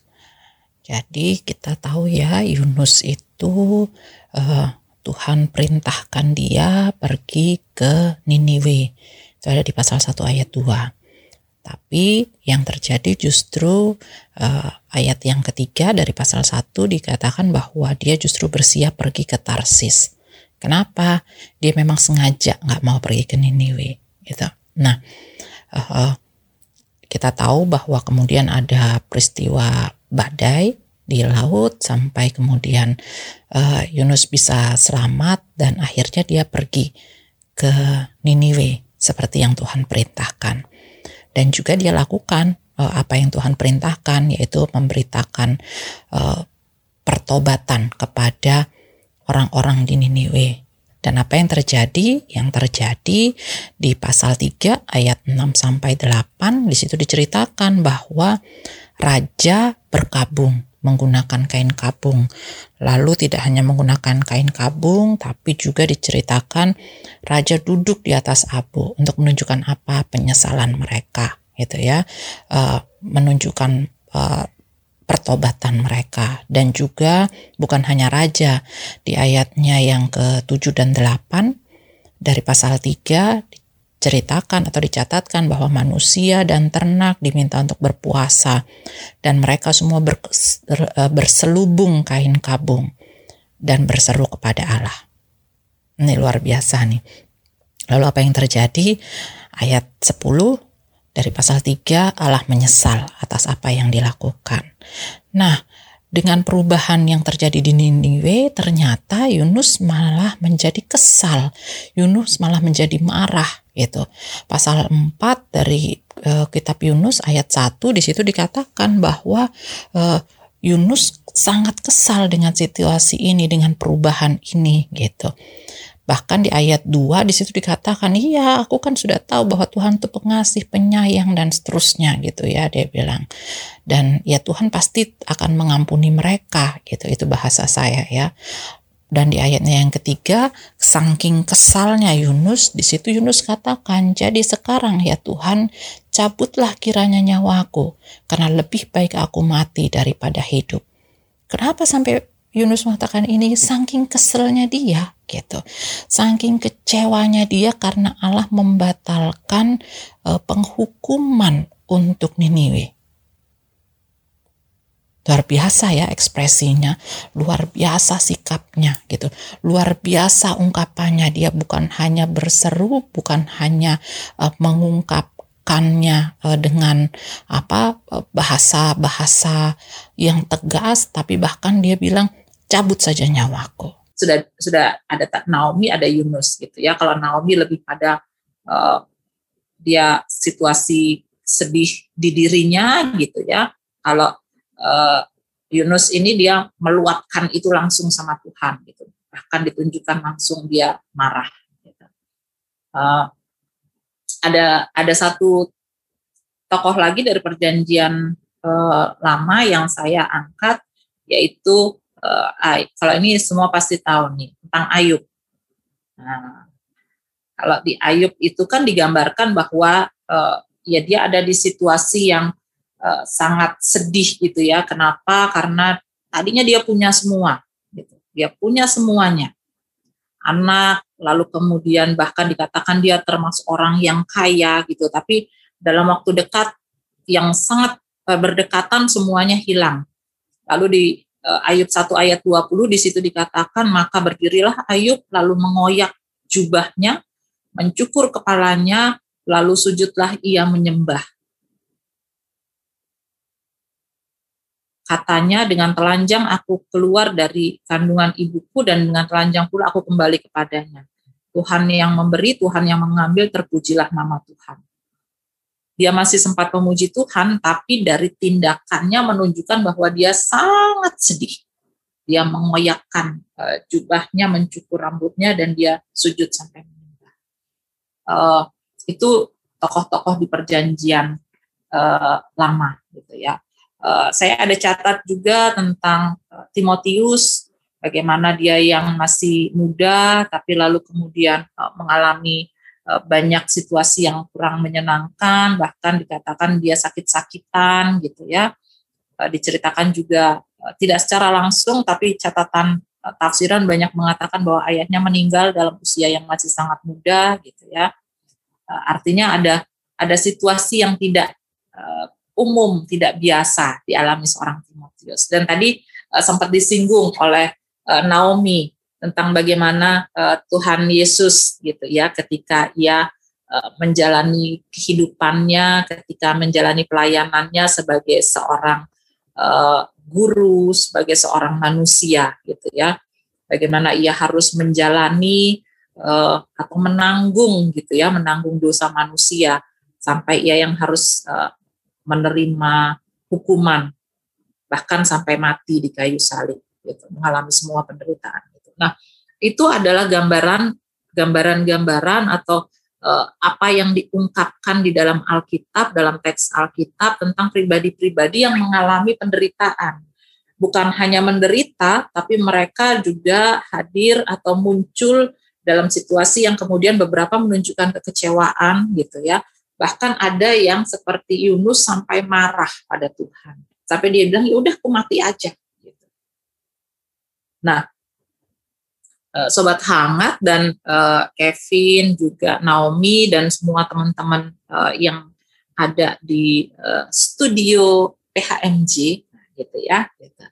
Jadi kita tahu ya Yunus itu uh, Tuhan perintahkan dia pergi ke Niniwe. Itu ada di pasal 1 ayat 2. Tapi yang terjadi justru uh, ayat yang ketiga dari pasal 1 dikatakan bahwa dia justru bersiap pergi ke Tarsis. Kenapa? Dia memang sengaja nggak mau pergi ke Niniwe. Gitu. Nah, uh, kita tahu bahwa kemudian ada peristiwa badai di laut sampai kemudian uh, Yunus bisa selamat dan akhirnya dia pergi ke Niniwe seperti yang Tuhan perintahkan. Dan juga dia lakukan uh, apa yang Tuhan perintahkan yaitu memberitakan uh, pertobatan kepada orang-orang di Niniwe. Dan apa yang terjadi? Yang terjadi di pasal 3 ayat 6 sampai 8 di situ diceritakan bahwa raja berkabung menggunakan kain kabung. Lalu tidak hanya menggunakan kain kabung, tapi juga diceritakan raja duduk di atas abu untuk menunjukkan apa penyesalan mereka, gitu ya, uh, menunjukkan uh, pertobatan mereka dan juga bukan hanya raja di ayatnya yang ke-7 dan 8 dari pasal 3 diceritakan atau dicatatkan bahwa manusia dan ternak diminta untuk berpuasa dan mereka semua eh, berselubung kain kabung dan berseru kepada Allah. Ini luar biasa nih. Lalu apa yang terjadi? Ayat 10 dari pasal 3 Allah menyesal atas apa yang dilakukan. Nah, dengan perubahan yang terjadi di Niniwe, ternyata Yunus malah menjadi kesal. Yunus malah menjadi marah gitu. Pasal 4 dari uh, kitab Yunus ayat 1 di situ dikatakan bahwa uh, Yunus sangat kesal dengan situasi ini, dengan perubahan ini gitu. Bahkan di ayat 2 di situ dikatakan, "Iya, aku kan sudah tahu bahwa Tuhan itu pengasih, penyayang dan seterusnya." gitu ya dia bilang. Dan ya Tuhan pasti akan mengampuni mereka gitu. Itu bahasa saya ya. Dan di ayatnya yang ketiga, saking kesalnya Yunus, di situ Yunus katakan, "Jadi sekarang ya Tuhan, cabutlah kiranya nyawaku, karena lebih baik aku mati daripada hidup." Kenapa sampai Yunus mengatakan ini saking keselnya dia gitu. Saking kecewanya dia karena Allah membatalkan uh, penghukuman untuk Niniwe. Luar biasa ya ekspresinya, luar biasa sikapnya gitu. Luar biasa ungkapannya dia bukan hanya berseru, bukan hanya uh, mengungkapkannya uh, dengan apa bahasa-bahasa yang tegas tapi bahkan dia bilang cabut saja nyawaku. Sudah sudah ada Naomi, ada Yunus gitu ya. Kalau Naomi lebih pada uh, dia situasi sedih di dirinya gitu ya. Kalau uh, Yunus ini dia meluapkan itu langsung sama Tuhan gitu. Bahkan ditunjukkan langsung dia marah. Gitu. Uh, ada ada satu tokoh lagi dari perjanjian uh, lama yang saya angkat yaitu uh, kalau ini semua pasti tahu nih tentang Ayub. Nah, kalau di Ayub itu kan digambarkan bahwa uh, ya dia ada di situasi yang uh, sangat sedih gitu ya. Kenapa? Karena tadinya dia punya semua, gitu. Dia punya semuanya. Anak, lalu kemudian bahkan dikatakan dia termasuk orang yang kaya gitu. Tapi dalam waktu dekat yang sangat berdekatan semuanya hilang. Lalu di Eh, Ayub 1 ayat 20 di situ dikatakan maka berdirilah Ayub lalu mengoyak jubahnya, mencukur kepalanya, lalu sujudlah ia menyembah. Katanya dengan telanjang aku keluar dari kandungan ibuku dan dengan telanjang pula aku kembali kepadanya. Tuhan yang memberi, Tuhan yang mengambil, terpujilah nama Tuhan dia masih sempat memuji Tuhan, tapi dari tindakannya menunjukkan bahwa dia sangat sedih. Dia mengoyakkan uh, jubahnya, mencukur rambutnya, dan dia sujud sampai menyembah. Uh, itu tokoh-tokoh di perjanjian uh, lama, gitu ya. Uh, saya ada catat juga tentang uh, Timotius, bagaimana dia yang masih muda, tapi lalu kemudian uh, mengalami Eh, banyak situasi yang kurang menyenangkan, bahkan dikatakan dia sakit-sakitan gitu ya. Eh, diceritakan juga eh, tidak secara langsung, tapi catatan tafsiran banyak mengatakan bahwa ayahnya meninggal dalam usia yang masih sangat muda gitu ya. Artinya ada ada situasi yang tidak umum, tidak biasa dialami seorang Timotius. Dan tadi sempat disinggung oleh Naomi tentang bagaimana uh, Tuhan Yesus gitu ya ketika ia uh, menjalani kehidupannya, ketika menjalani pelayanannya sebagai seorang uh, guru, sebagai seorang manusia gitu ya. Bagaimana ia harus menjalani uh, atau menanggung gitu ya, menanggung dosa manusia sampai ia yang harus uh, menerima hukuman bahkan sampai mati di kayu salib gitu, mengalami semua penderitaan gitu. Nah, itu adalah gambaran gambaran-gambaran atau uh, apa yang diungkapkan di dalam Alkitab, dalam teks Alkitab tentang pribadi-pribadi yang mengalami penderitaan. Bukan hanya menderita, tapi mereka juga hadir atau muncul dalam situasi yang kemudian beberapa menunjukkan kekecewaan gitu ya. Bahkan ada yang seperti Yunus sampai marah pada Tuhan. Sampai dia bilang, ya udah aku mati aja. Gitu. Nah, Eh, sobat hangat dan uh, Kevin juga Naomi dan semua teman-teman uh, yang ada di studio PHMG gitu ya gitu.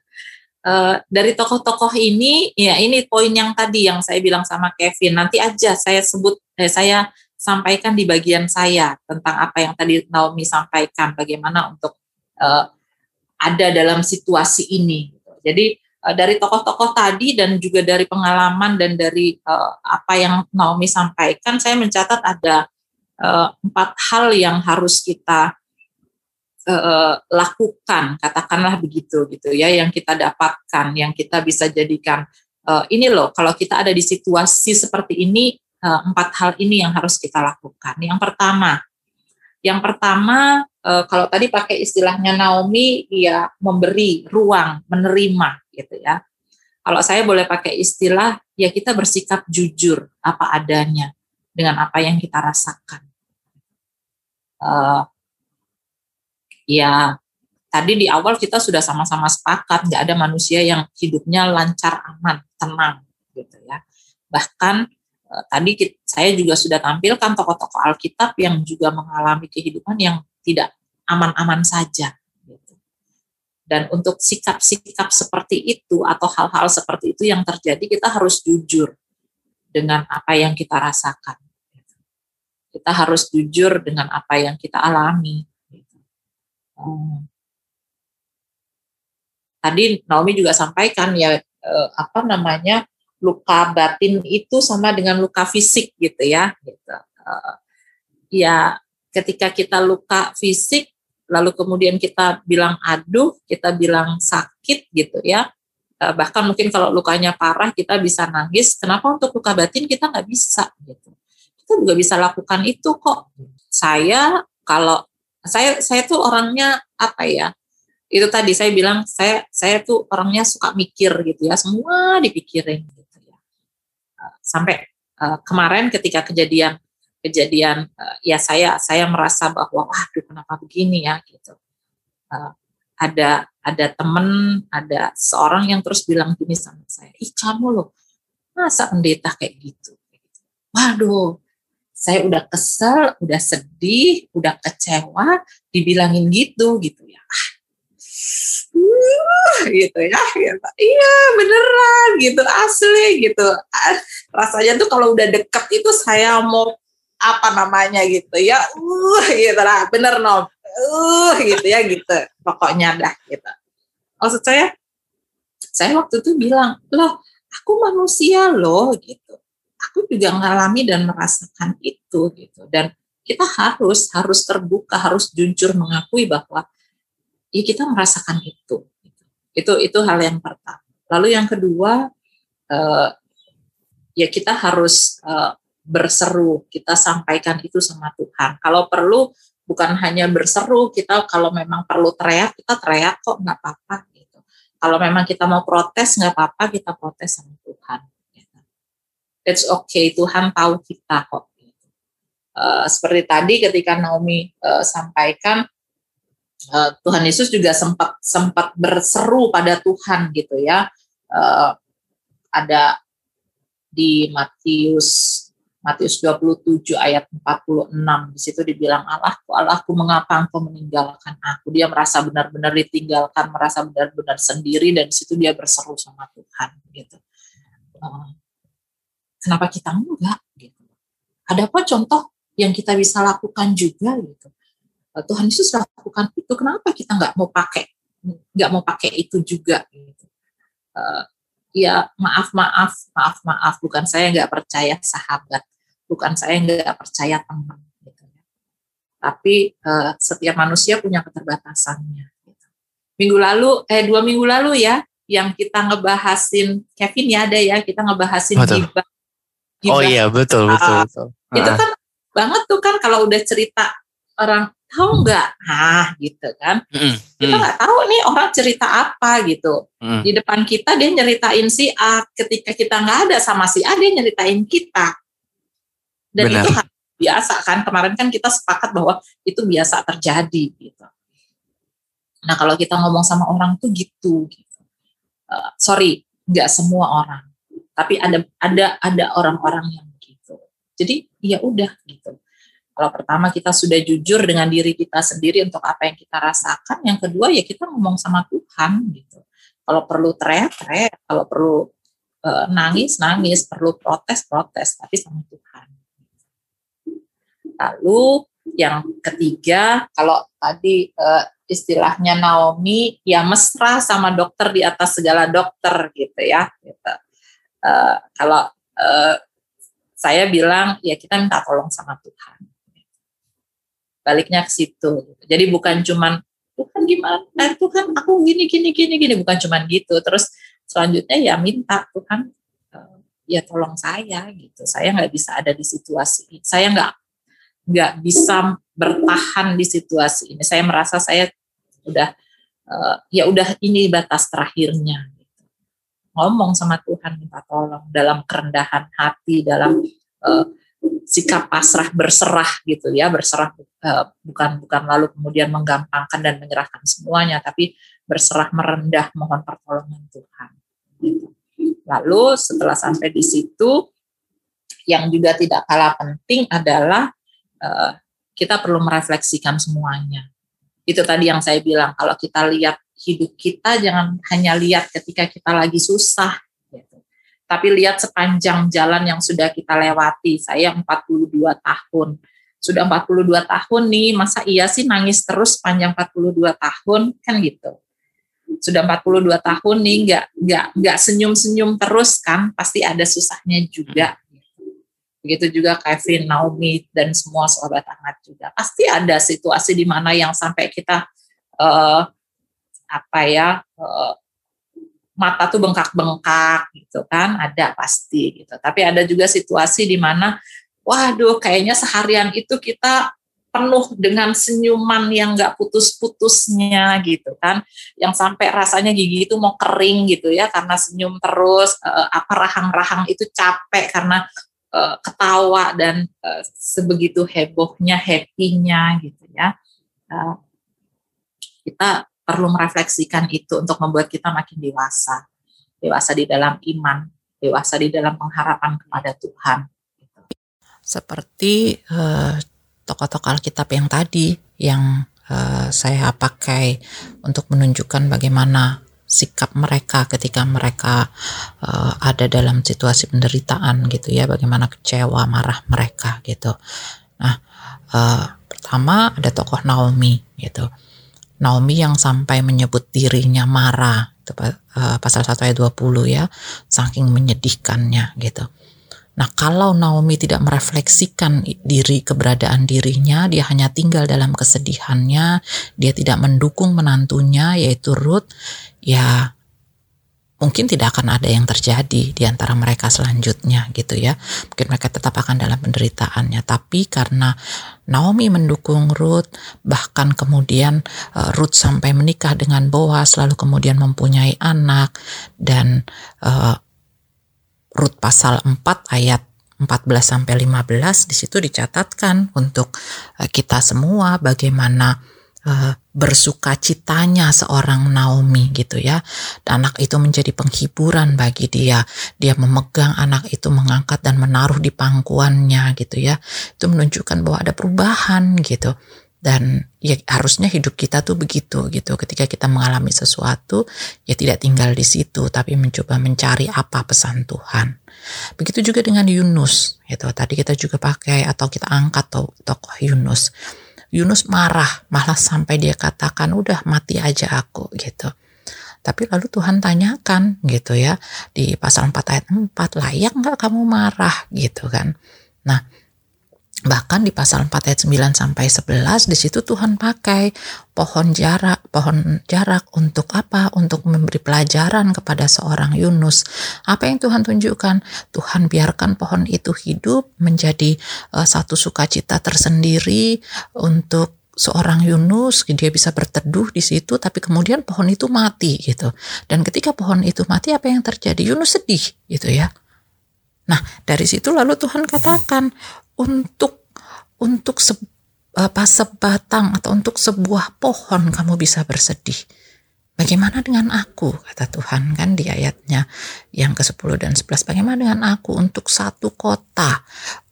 Uh, dari tokoh-tokoh ini ya ini poin yang tadi yang saya bilang sama Kevin nanti aja saya sebut eh, saya sampaikan di bagian saya tentang apa yang tadi Naomi sampaikan bagaimana untuk uh, ada dalam situasi ini. Jadi uh, dari tokoh-tokoh tadi dan juga dari pengalaman dan dari uh, apa yang Naomi sampaikan, saya mencatat ada uh, empat hal yang harus kita lakukan, katakanlah begitu gitu ya, yang kita dapatkan, yang kita bisa jadikan. Uh, ini loh, kalau kita ada di situasi seperti ini, empat hal ini yang harus kita lakukan. Yang pertama, yang pertama kalau tadi pakai istilahnya Naomi, ya memberi ruang, menerima gitu ya. Kalau saya boleh pakai istilah, ya kita bersikap jujur apa adanya dengan apa yang kita rasakan. Uh, ya tadi di awal kita sudah sama-sama sepakat nggak ada manusia yang hidupnya lancar aman tenang gitu ya bahkan tadi kita, saya juga sudah tampilkan tokoh-tokoh Alkitab yang juga mengalami kehidupan yang tidak aman-aman saja dan untuk sikap-sikap seperti itu atau hal-hal seperti itu yang terjadi, kita harus jujur dengan apa yang kita rasakan. Kita harus jujur dengan apa yang kita alami. Hmm. Tadi Naomi juga sampaikan ya eh, apa namanya luka batin itu sama dengan luka fisik gitu ya. Gitu. Eh, ya ketika kita luka fisik lalu kemudian kita bilang aduh, kita bilang sakit gitu ya. Eh, bahkan mungkin kalau lukanya parah kita bisa nangis. Kenapa untuk luka batin kita nggak bisa gitu? Kita juga bisa lakukan itu kok. Saya kalau saya saya tuh orangnya apa ya? Itu tadi saya bilang saya saya tuh orangnya suka mikir gitu ya, semua dipikirin sampai uh, kemarin ketika kejadian kejadian uh, ya saya saya merasa bahwa waduh kenapa begini ya? Gitu. Uh, ada ada temen ada seorang yang terus bilang gini sama saya ih kamu loh masa pendeta kayak gitu? Waduh saya udah kesel udah sedih udah kecewa dibilangin gitu gitu [LAUGHS] gitu ya. Gitu. iya beneran gitu asli gitu. Rasanya tuh kalau udah deket itu saya mau apa namanya gitu ya. Uh gitu lah bener no uh gitu ya gitu. Pokoknya dah gitu. Maksud saya saya waktu itu bilang loh aku manusia loh gitu. Aku juga mengalami dan merasakan itu gitu. Dan kita harus harus terbuka harus jujur mengakui bahwa ya kita merasakan itu gitu. itu itu hal yang pertama lalu yang kedua uh, ya kita harus uh, berseru, kita sampaikan itu sama Tuhan. Kalau perlu bukan hanya berseru, kita kalau memang perlu teriak, kita teriak kok nggak apa-apa gitu. Kalau memang kita mau protes nggak apa-apa, kita protes sama Tuhan. Gitu. It's okay, Tuhan tahu kita kok. Uh, seperti tadi ketika Naomi uh, sampaikan, uh, Tuhan Yesus juga sempat sempat berseru pada Tuhan gitu ya. Uh, ada di Matius Matius 27 ayat 46 di situ dibilang Allahku Allahku mengapa engkau meninggalkan aku? Dia merasa benar-benar ditinggalkan merasa benar-benar sendiri dan di situ dia berseru sama Tuhan gitu. Uh, kenapa kita enggak? gitu. Ada apa contoh yang kita bisa lakukan juga gitu Tuhan Yesus lakukan itu kenapa kita nggak mau pakai nggak mau pakai itu juga gitu. Uh, ya maaf maaf maaf maaf bukan saya nggak percaya sahabat bukan saya nggak percaya teman gitu ya. tapi uh, setiap manusia punya keterbatasannya gitu. minggu lalu eh dua minggu lalu ya yang kita ngebahasin Kevin ya ada ya kita ngebahasin gibah oh iya betul betul, uh, betul. itu kan banget tuh kan kalau udah cerita orang tahu nggak? Ah gitu kan. Mm, kita nggak tahu nih orang cerita apa gitu. Mm. di depan kita dia nyeritain si A ketika kita nggak ada sama si A dia nyeritain kita. Dan Benar. itu biasa kan. Kemarin kan kita sepakat bahwa itu biasa terjadi gitu. Nah kalau kita ngomong sama orang tuh gitu gitu. Uh, sorry nggak semua orang. Tapi ada ada ada orang-orang yang gitu. Jadi ya udah gitu kalau pertama kita sudah jujur dengan diri kita sendiri untuk apa yang kita rasakan, yang kedua ya kita ngomong sama Tuhan gitu. Kalau perlu teriak-teriak, kalau perlu uh, nangis nangis, perlu protes protes, tapi sama Tuhan. Lalu yang ketiga, kalau tadi uh, istilahnya Naomi ya mesra sama dokter di atas segala dokter gitu ya. Gitu. Uh, kalau saya bilang ya kita minta tolong sama Tuhan baliknya ke situ jadi bukan cuman Tuhan gimana? Eh, Tuhan aku gini gini gini gini. Bukan cuman gitu. Terus selanjutnya ya minta Tuhan uh, ya tolong saya gitu. Saya nggak bisa ada di situasi ini. Saya nggak nggak bisa bertahan di situasi ini. Saya merasa saya udah uh, ya udah ini batas terakhirnya gitu. ngomong sama Tuhan minta tolong dalam kerendahan hati dalam sikap pasrah berserah gitu ya berserah uh, bukan bukan lalu kemudian menggampangkan dan menyerahkan semuanya tapi berserah merendah mohon pertolongan Tuhan. Lalu setelah sampai di situ yang juga tidak kalah penting adalah uh, kita perlu merefleksikan semuanya. Itu tadi yang saya bilang kalau kita lihat hidup kita jangan hanya lihat ketika kita lagi susah tapi lihat sepanjang jalan yang sudah kita lewati. Saya 42 tahun. Sudah 42 tahun nih, masa iya sih nangis terus sepanjang 42 tahun? Kan gitu. Sudah 42 tahun nih, nggak nggak nggak senyum-senyum terus kan? Pasti ada susahnya juga. Begitu juga Kevin, Naomi, dan semua sahabat hangat juga. Pasti ada situasi di mana yang sampai kita uh, apa ya uh, mata tuh bengkak-bengkak gitu kan ada pasti gitu. Tapi ada juga situasi di mana waduh kayaknya seharian itu kita penuh dengan senyuman yang nggak putus-putusnya gitu kan. Yang sampai rasanya gigi itu mau kering gitu ya karena senyum terus uh, apa rahang-rahang itu capek karena uh, ketawa dan uh, sebegitu hebohnya happy-nya gitu ya. Uh, kita perlu merefleksikan itu untuk membuat kita makin dewasa. Dewasa di dalam iman, dewasa di dalam pengharapan kepada Tuhan. Seperti uh, tokoh-tokoh Alkitab yang tadi yang uh, saya pakai untuk menunjukkan bagaimana sikap mereka ketika mereka uh, ada dalam situasi penderitaan gitu ya, bagaimana kecewa, marah mereka gitu. Nah, uh, pertama ada tokoh Naomi gitu Naomi yang sampai menyebut dirinya marah itu uh, pasal 1 ayat 20 ya saking menyedihkannya gitu. Nah, kalau Naomi tidak merefleksikan diri keberadaan dirinya, dia hanya tinggal dalam kesedihannya, dia tidak mendukung menantunya yaitu Ruth, ya mungkin tidak akan ada yang terjadi di antara mereka selanjutnya gitu ya. Mungkin mereka tetap akan dalam penderitaannya. Tapi karena Naomi mendukung Ruth, bahkan kemudian uh, Ruth sampai menikah dengan Boaz, lalu kemudian mempunyai anak dan uh, Ruth pasal 4 ayat 14 sampai 15 di situ dicatatkan untuk uh, kita semua bagaimana uh, bersuka seorang Naomi gitu ya. Anak itu menjadi penghiburan bagi dia. Dia memegang anak itu mengangkat dan menaruh di pangkuannya gitu ya. Itu menunjukkan bahwa ada perubahan gitu. Dan ya harusnya hidup kita tuh begitu gitu. Ketika kita mengalami sesuatu ya tidak tinggal di situ tapi mencoba mencari apa pesan Tuhan. Begitu juga dengan Yunus gitu. Tadi kita juga pakai atau kita angkat tokoh Yunus Yunus marah, malah sampai dia katakan, udah mati aja aku gitu. Tapi lalu Tuhan tanyakan gitu ya di pasal 4 ayat 4 layak nggak kamu marah gitu kan. Nah bahkan di pasal 4 ayat 9 sampai 11 di situ Tuhan pakai pohon jarak pohon jarak untuk apa? Untuk memberi pelajaran kepada seorang Yunus. Apa yang Tuhan tunjukkan? Tuhan biarkan pohon itu hidup menjadi uh, satu sukacita tersendiri untuk seorang Yunus. Dia bisa berteduh di situ tapi kemudian pohon itu mati gitu. Dan ketika pohon itu mati apa yang terjadi? Yunus sedih gitu ya nah dari situ lalu Tuhan katakan untuk untuk se, apa sebatang atau untuk sebuah pohon kamu bisa bersedih Bagaimana dengan aku, kata Tuhan kan di ayatnya yang ke-10 dan 11. Bagaimana dengan aku untuk satu kota,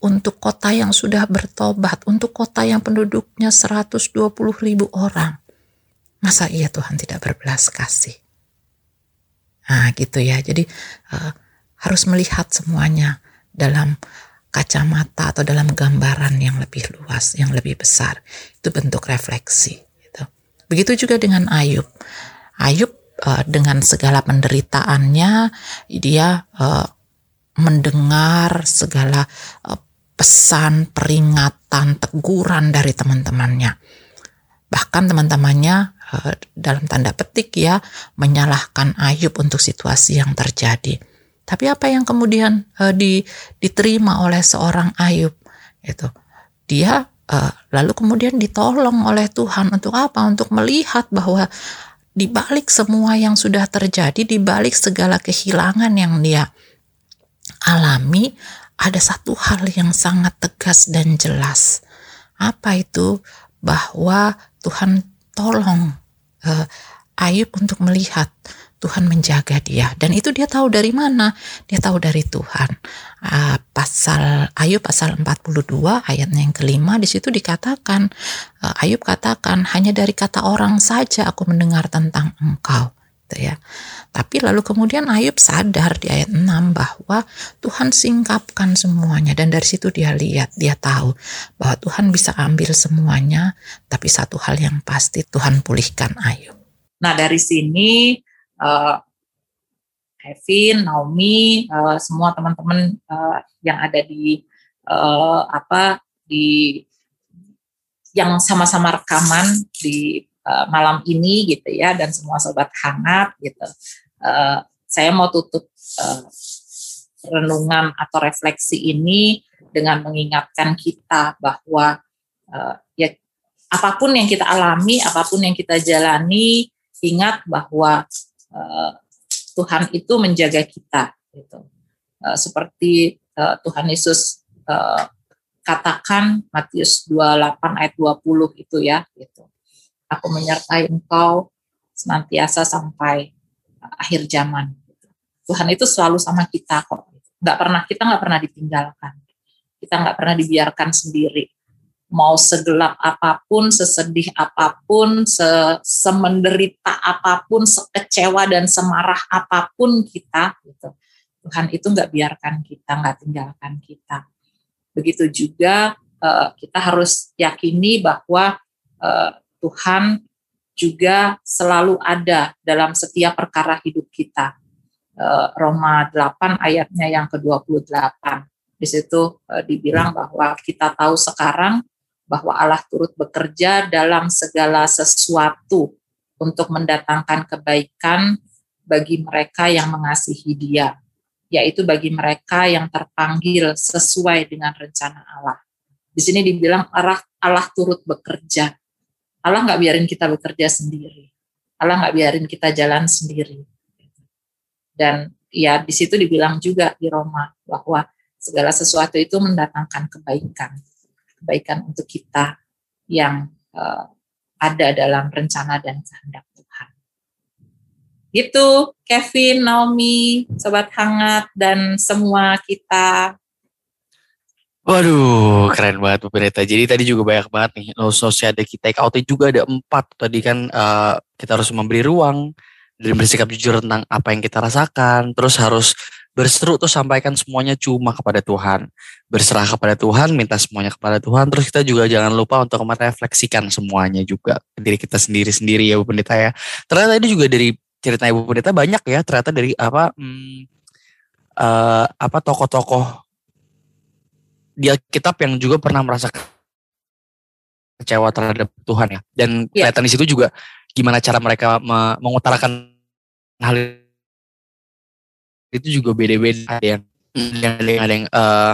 untuk kota yang sudah bertobat, untuk kota yang penduduknya 120 ribu orang. Masa iya Tuhan tidak berbelas kasih? Nah gitu ya, jadi uh, harus melihat semuanya dalam kacamata atau dalam gambaran yang lebih luas, yang lebih besar. Itu bentuk refleksi. Gitu. Begitu juga dengan Ayub. Ayub uh, dengan segala penderitaannya dia uh, mendengar segala uh, pesan, peringatan, teguran dari teman-temannya. Bahkan teman-temannya dalam tanda petik ya menyalahkan Ayub untuk situasi yang terjadi. Tapi apa yang kemudian uh, di, diterima oleh seorang Ayub itu dia uh, lalu kemudian ditolong oleh Tuhan untuk apa? Untuk melihat bahwa di balik semua yang sudah terjadi, di balik segala kehilangan yang dia alami, ada satu hal yang sangat tegas dan jelas. Apa itu? Bahwa Tuhan tolong uh, Ayub untuk melihat Tuhan menjaga dia. Dan itu dia tahu dari mana? Dia tahu dari Tuhan. Uh, pasal Ayub pasal 42 ayatnya yang kelima di situ dikatakan uh, Ayub katakan hanya dari kata orang saja aku mendengar tentang engkau. Gitu ya. Tapi lalu kemudian Ayub sadar di ayat 6 bahwa Tuhan singkapkan semuanya. Dan dari situ dia lihat dia tahu bahwa Tuhan bisa ambil semuanya tapi satu hal yang pasti Tuhan pulihkan Ayub. Nah dari sini uh, Kevin, Naomi, uh, semua teman-teman uh, yang ada di uh, apa di yang sama-sama rekaman di uh, malam ini gitu ya dan semua sobat hangat gitu. Uh, saya mau tutup uh, renungan atau refleksi ini dengan mengingatkan kita bahwa uh, ya apa pun yang kita alami, apa pun yang kita jalani, ingat bahwa uh, Tuhan itu menjaga kita gitu. Uh, seperti uh, Tuhan Yesus katakan Matius 28 ayat 20 itu ya gitu. Aku menyertai engkau senantiasa sampai akhir zaman. Gitu. Tuhan itu selalu sama kita kok. Nggak pernah kita nggak pernah ditinggalkan. Kita nggak pernah dibiarkan sendiri mau segelap apa pun, sesedih apa pun, se semenderita apa pun, sekecewa dan semarah apa pun kita, gitu. Tuhan itu nggak biarkan kita, nggak tinggalkan kita. Begitu juga uh, kita harus yakini bahwa uh, Tuhan juga selalu ada dalam setiap perkara hidup kita. Uh, Roma 8 ayatnya yang ke-28. Di situ dibilang bahwa kita tahu sekarang bahwa Allah turut bekerja dalam segala sesuatu untuk mendatangkan kebaikan bagi mereka yang mengasihi Dia, yaitu bagi mereka yang terpanggil sesuai dengan rencana Allah. Di sini dibilang Allah, Allah turut bekerja. Allah nggak biarin kita bekerja sendiri. Allah nggak biarin kita jalan sendiri. Dan ya di situ dibilang juga di Roma bahwa segala sesuatu itu mendatangkan kebaikan kebaikan untuk kita yang uh, ada dalam rencana dan kehendak Tuhan. Gitu, Kevin, Naomi, Sobat Hangat, dan semua kita. Waduh, keren banget Bu Pendeta. Jadi tadi juga banyak banget nih. Sosial ada kita, out juga ada empat. Tadi kan uh, kita harus memberi ruang dan bersikap jujur tentang apa yang kita rasakan. Terus harus berseru terus sampaikan semuanya cuma kepada Tuhan. Berserah kepada Tuhan, minta semuanya kepada Tuhan. Terus kita juga jangan lupa untuk merefleksikan semuanya juga ke diri kita sendiri-sendiri ya Bu Pendeta ya. Ternyata ini juga dari cerita Ibu Pendeta banyak ya ternyata dari apa hmm, uh, apa tokoh-tokoh di Alkitab yang juga pernah merasa kecewa terhadap Tuhan ya. Dan Iya. kelihatan di situ juga gimana cara mereka me- mengutarakan hal itu juga beda-beda ada yang yang ada yang, ada yang eh,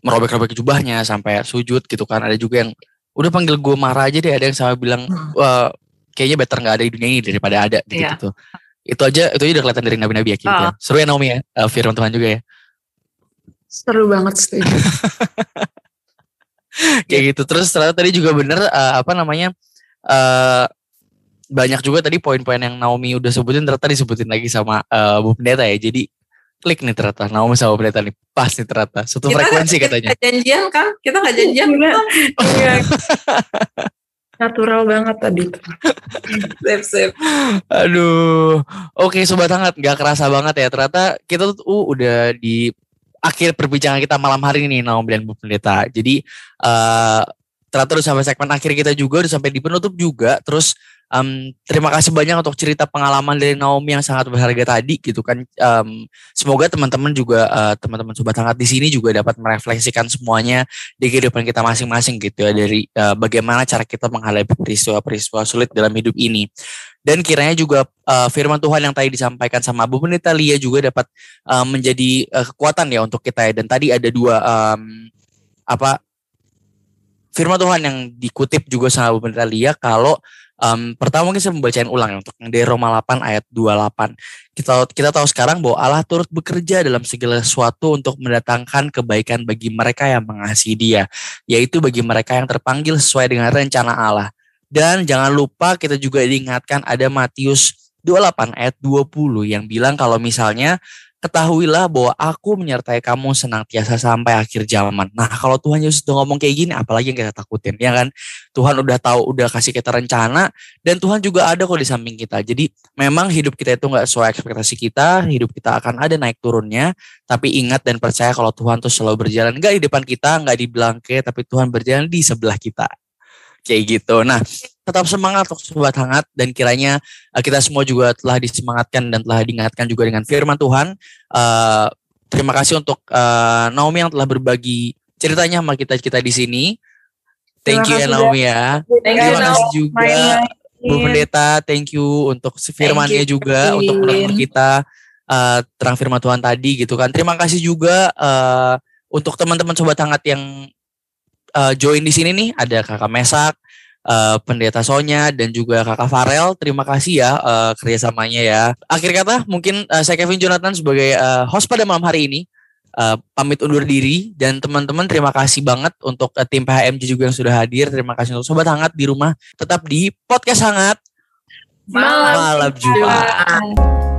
merobek-robek jubahnya sampai sujud gitu kan ada juga yang udah panggil gue marah aja deh ada yang sama bilang. "Wah, kayaknya better nggak ada di dunia ini daripada ada gitu, Iya. gitu. itu aja itu aja udah kelihatan dari nabi-nabi ya gitu ya. Ah. seru ya Naomi ya Eh, firman Tuhan juga ya Seru banget setuju. [LAUGHS] kayak gitu terus ternyata tadi juga bener eh, apa namanya eh banyak juga tadi poin-poin yang Naomi udah sebutin ternyata disebutin lagi sama eh, Bu Pendeta ya jadi klik nih ternyata Naomi sama Bu Pendeta nih pas nih ternyata satu frekuensi katanya Kita janjian kan? Kita nggak janjian Iya. kan? Iya. Natural banget tadi tuh. Sip, sip. Aduh, oke sobat hangat, nggak kerasa banget ya. Ternyata kita tuh uh, udah di akhir perbincangan kita malam hari ini Naomi dan Bu Pendeta. Jadi eh ternyata udah sampai segmen akhir kita juga, udah sampai di penutup juga. Terus em, terima kasih banyak untuk cerita pengalaman dari Naomi yang sangat berharga tadi gitu kan. Em, semoga teman-teman juga eh, teman-teman sobat hangat di sini juga dapat merefleksikan semuanya di kehidupan kita masing-masing gitu ya dari eh, bagaimana cara kita menghadapi peristiwa-peristiwa sulit dalam hidup ini. Dan kiranya juga uh, firman Tuhan yang tadi disampaikan sama Bu Pendeta Lia juga dapat uh, menjadi uh, kekuatan ya untuk kita ya. Dan tadi ada dua um, apa firman Tuhan yang dikutip juga sama Bu Pendeta Lia kalau um, pertama mungkin saya membacain ulang ya untuk yang dari Roma 8 ayat 28. Kita kita tahu sekarang bahwa Allah turut bekerja dalam segala sesuatu untuk mendatangkan kebaikan bagi mereka yang mengasihi Dia, yaitu bagi mereka yang terpanggil sesuai dengan rencana Allah. Dan jangan lupa kita juga diingatkan ada Matius 28 ayat 20 yang bilang kalau misalnya ketahuilah bahwa aku menyertai kamu senantiasa sampai akhir zaman. Nah kalau Tuhan Yesus udah ngomong kayak gini apalagi yang kita takutin ya kan. Tuhan udah tahu udah kasih kita rencana dan Tuhan juga ada kok di samping kita. Jadi memang hidup kita itu nggak sesuai ekspektasi kita, hidup kita akan ada naik turunnya. Tapi ingat dan percaya kalau Tuhan tuh selalu berjalan nggak di depan kita, nggak di belakang, tapi Tuhan berjalan di sebelah kita kayak gitu. Nah, tetap semangat untuk sobat hangat dan kiranya uh, kita semua juga telah disemangatkan dan telah diingatkan juga dengan firman Tuhan. Uh, terima kasih untuk uh, Naomi yang telah berbagi ceritanya sama kita kita di sini. Thank Terima you ya kasih, Naomi ya. Thank you, Terima kasih Naomi. juga. Bu Pendeta, thank you untuk firmannya you, juga Kevin. untuk menurut kita uh, terang firman Tuhan tadi gitu kan. Terima kasih juga uh, untuk teman-teman sobat hangat yang uh, join di sini nih ada Kakak Mesak, uh, Pendeta Sonya dan juga Kakak Farel. Terima kasih ya uh, kerjasamanya ya. Akhir kata mungkin uh, saya Kevin Jonathan sebagai uh, host pada malam hari ini uh, pamit undur diri dan teman-teman terima kasih banget untuk uh, tim PHMJ juga yang sudah hadir. Terima kasih untuk sobat hangat di rumah tetap di podcast hangat Malam malam Jumat. Jumat.